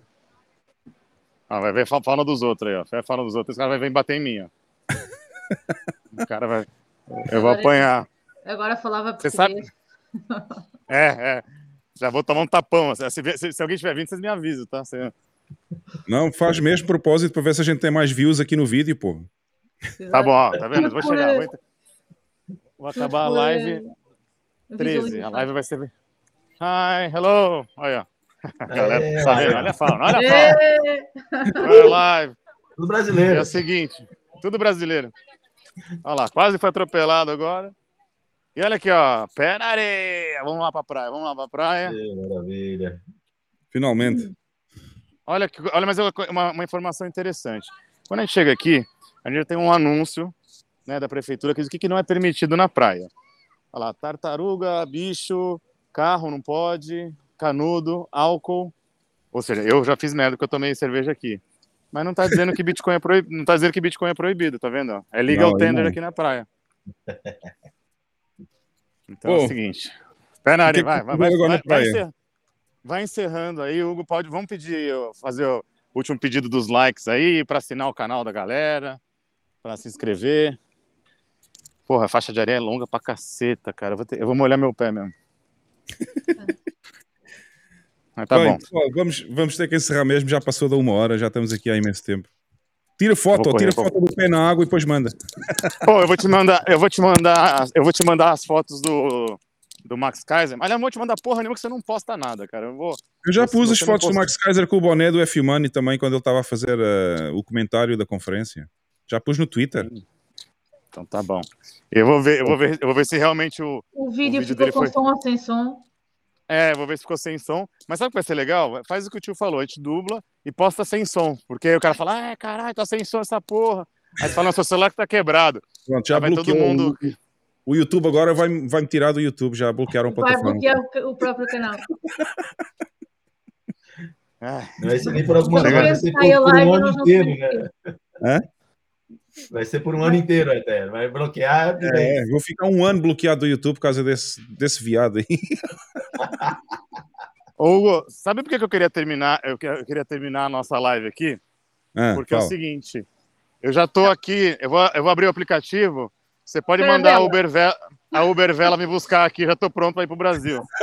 Ah, vai ver fa- fauna dos outros aí, ó. Vai fauna dos outros, esse cara vai vir bater em mim, ó. O cara vai. Eu vou apanhar. Agora falava Você português. É, é. Já vou tomar um tapão. Se, se- se- alguém estiver vindo, vocês me avisam, tá? Você- Não, faz mesmo propósito para ver se a gente tem mais views aqui no vídeo, pô. Tá bom, ó. Tá vendo? Vou chegar. Vou, vou acabar a live. eh, 13. A live vai ser. Hi, hello. Olha. Galera, É, tá vendo? Olha a fauna, olha a fauna. Ê, Olha a live. Tudo É brasileiro. o seguinte, tudo brasileiro. Olha lá, quase foi atropelado agora. E olha aqui, ó, pé na areia. Vamos lá pra praia, vamos lá pra praia. Que maravilha. Finalmente. Olha, que- olha mas uma, uma informação interessante. Quando a gente chega aqui, a gente tem um anúncio né, da prefeitura que diz o que, que não é permitido na praia. Olha lá, tartaruga, bicho, carro não pode, canudo, álcool. Ou seja, eu já fiz merda porque eu tomei cerveja aqui. Mas não tá dizendo que Bitcoin é proibido, não tá dizendo que Bitcoin é proibido, tá vendo? É legal Não, tender não. aqui na praia. Então é o seguinte. Vai, vai, vai vai, vai, encerra- vai encerrando aí, Hugo. Pode, vamos pedir, fazer o último pedido dos likes aí para assinar o canal da galera, para se inscrever. Porra, a faixa de areia é longa pra caceta, cara. Eu vou, ter- eu vou molhar meu pé mesmo. Mas tá Bem, bom. pessoal, vamos, vamos ter que encerrar mesmo. Já passou da uma hora, já estamos aqui há imenso tempo. Tira foto, ó, tira correr, foto do pé na água e depois manda. Pô, eu vou te mandar, eu vou te mandar, eu vou te mandar as fotos do, do Max Kaiser. Aliás, eu não vou te mandar porra nenhuma que você não posta nada, cara. Eu vou. Eu já pus as fotos do Max Kaiser com o boné do F-Money também quando ele estava a fazer eh, o comentário da conferência. Já pus no Twitter. Então tá bom. Eu vou ver, eu vou ver, eu vou ver se realmente o, O vídeo, vídeo ficou dele com foi- som ou sem som. É, vou ver se ficou sem som. Mas sabe o que vai ser legal? Faz o que o tio falou, a gente dubla e posta sem som. Porque aí o cara fala, ah, caralho, tá sem som essa porra. Aí você fala, não, seu celular que tá quebrado. Pronto, já Aí vai todo bloqueou. mundo. O, o YouTube agora vai, vai me tirar do YouTube, já bloquearam Vai plataforma. bloquear o, o próprio canal. Ai, Não vai ser nem por alguma Quando coisa, vai esse ser por, por live, um ano inteiro, né? quê. Vai ser por um ano inteiro até. Vai bloquear. É, vou ficar um ano bloqueado do YouTube por causa desse, desse viado aí. Ô, Hugo, sabe por que eu queria terminar? Eu que- eu queria terminar a nossa live aqui? Ah, Porque é o fala. seguinte, eu já tô aqui, eu vou, eu vou abrir o aplicativo. Você pode mandar a Uber, Ve- a Uber Vela me buscar aqui, já tô pronto para ir pro Brasil.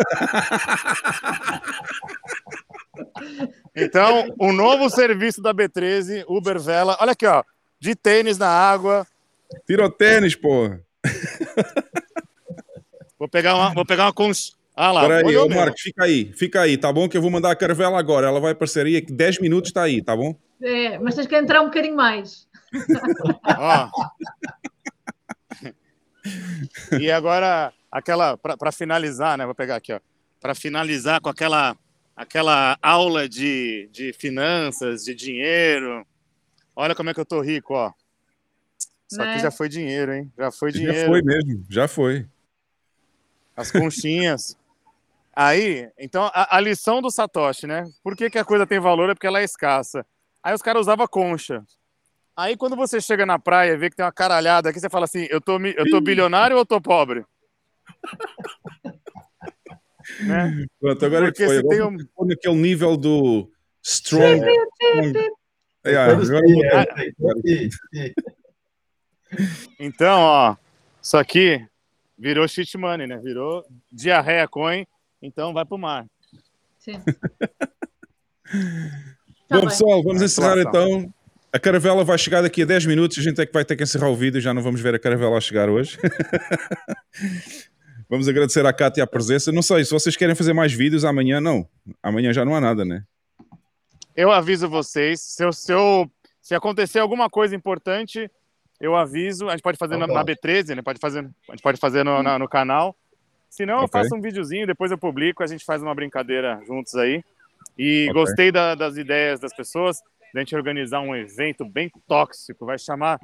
Então, o novo serviço da B13, Uber Vela, olha aqui, ó, de tênis na água. Tira o tênis, porra. Vou pegar uma, vou pegar uma cons... Ah lá, Peraí, ô. Marcos, fica aí. Fica aí, tá bom? Que eu vou mandar a caravela agora. Ela vai aparecer aí, que 10 minutos está aí, tá bom? É, mas tens que entrar um bocadinho mais. Ó. e agora, aquela, para finalizar, né? Vou pegar aqui, ó. Para finalizar com aquela, aquela aula de, de finanças, de dinheiro. Olha como é que eu tô rico, ó. Isso aqui Né? já foi dinheiro, hein? Já foi dinheiro. Já foi mesmo, já foi. As conchinhas. Aí, então, a, a lição do Satoshi, né? Por que, que a coisa tem valor? É porque ela é escassa. Aí os caras usavam concha. Aí quando você chega na praia e vê que tem uma caralhada aqui, você fala assim, eu tô, eu tô bilionário ou eu tô pobre? né? Pronto, agora é que Porque foi. Agora tem um- naquele nível do strong. strong. É, é. Então, ó, isso aqui virou shit money, né? Virou diarreia coin, então vai pro mar. Sim. Bom, pessoal, vamos encerrar então. A caravela vai chegar daqui a 10 minutos. A gente é que vai ter que encerrar o vídeo. Já não vamos ver a caravela a chegar hoje. vamos agradecer à Cátia a presença. Não sei se vocês querem fazer mais vídeos amanhã. Não, amanhã já não há nada, né? Eu aviso vocês, se, eu, se, eu- se acontecer alguma coisa importante, eu aviso. A gente pode fazer na, Tá na B13, né? Pode fazer, a gente pode fazer no, na- no canal. Se não, eu Ok. faço um videozinho, depois eu publico, a gente faz uma brincadeira juntos aí. E Ok. gostei da- das ideias das pessoas, da gente organizar um evento bem tóxico, vai chamar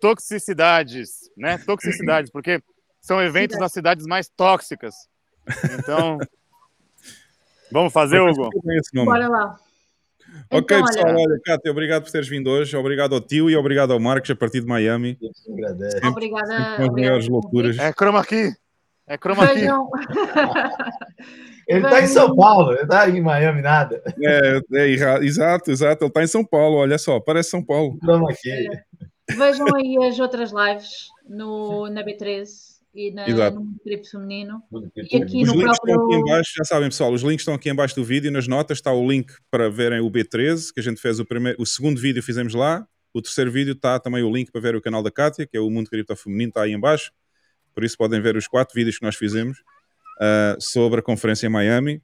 Toxicidades, né? Toxicidades, porque são eventos nas cidades mais tóxicas. Então, vamos fazer, Hugo? Bora lá. Ok, Então, pessoal, olha, Cátia, obrigado por teres vindo hoje. Obrigado ao tio e obrigado ao Marcos a partir de Miami. Agradece. obrigada. Sempre as obrigada maiores loucuras. É chroma key. É chroma key. Vejam. Ele tá em São Paulo, ele tá em Miami, nada. É, é, exato, exato. Ele está em São Paulo, olha só, parece São Paulo. Estamos aqui. Vejam aí as outras lives no, na B13 e na, Exato. no Trip Feminino. E aqui Os no links próprio- estão aqui em baixo, já sabem, pessoal, os links estão aqui em baixo do vídeo. Nas notas está o link para verem o B13, que a gente fez o primeiro, o segundo vídeo fizemos lá. O terceiro vídeo está também o link para ver o canal da Cátia, que é o Mundo Cripto Feminino, está aí em baixo. Por isso podem ver os quatro vídeos que nós fizemos ah, sobre a conferência em Miami.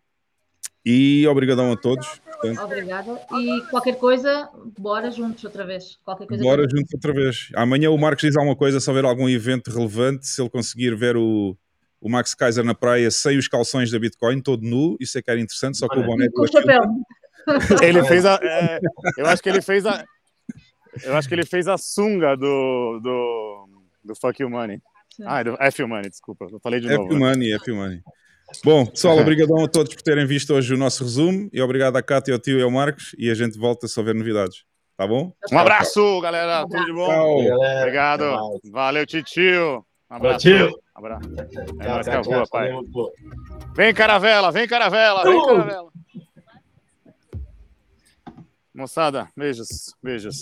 E obrigadão a todos. Portanto, Obrigada. E qualquer coisa, bora juntos outra vez. Qualquer coisa Bora que- juntos outra vez. Amanhã o Marcos diz alguma coisa, se houver algum evento relevante, se ele conseguir ver o, o Max Kaiser na praia sem os calções da Bitcoin, todo nu, isso é que era interessante, só com o boné com o chapéu. Ele fez a. é, eu acho que ele fez a. Eu acho que ele fez a sunga do. do, do Fuck You Money. Ah, do F You Money, desculpa. Eu falei de É novo. né? Filmani, é Filmani. Bom, pessoal, obrigadão a todos por terem visto hoje o nosso resumo e obrigado à Cátia, ao tio e ao Marcos e a gente volta se houver novidades. Tá bom? Um abraço, galera. Tudo de bom. Tchau. galera. Obrigado. Mais. Valeu, titio. Um abraço. tio. Abraço. Tchau, nóis tchau, que é a rua, tchau. pai. Vem, caravela, vem, caravela, vem, caravela. Moçada, beijos, beijos.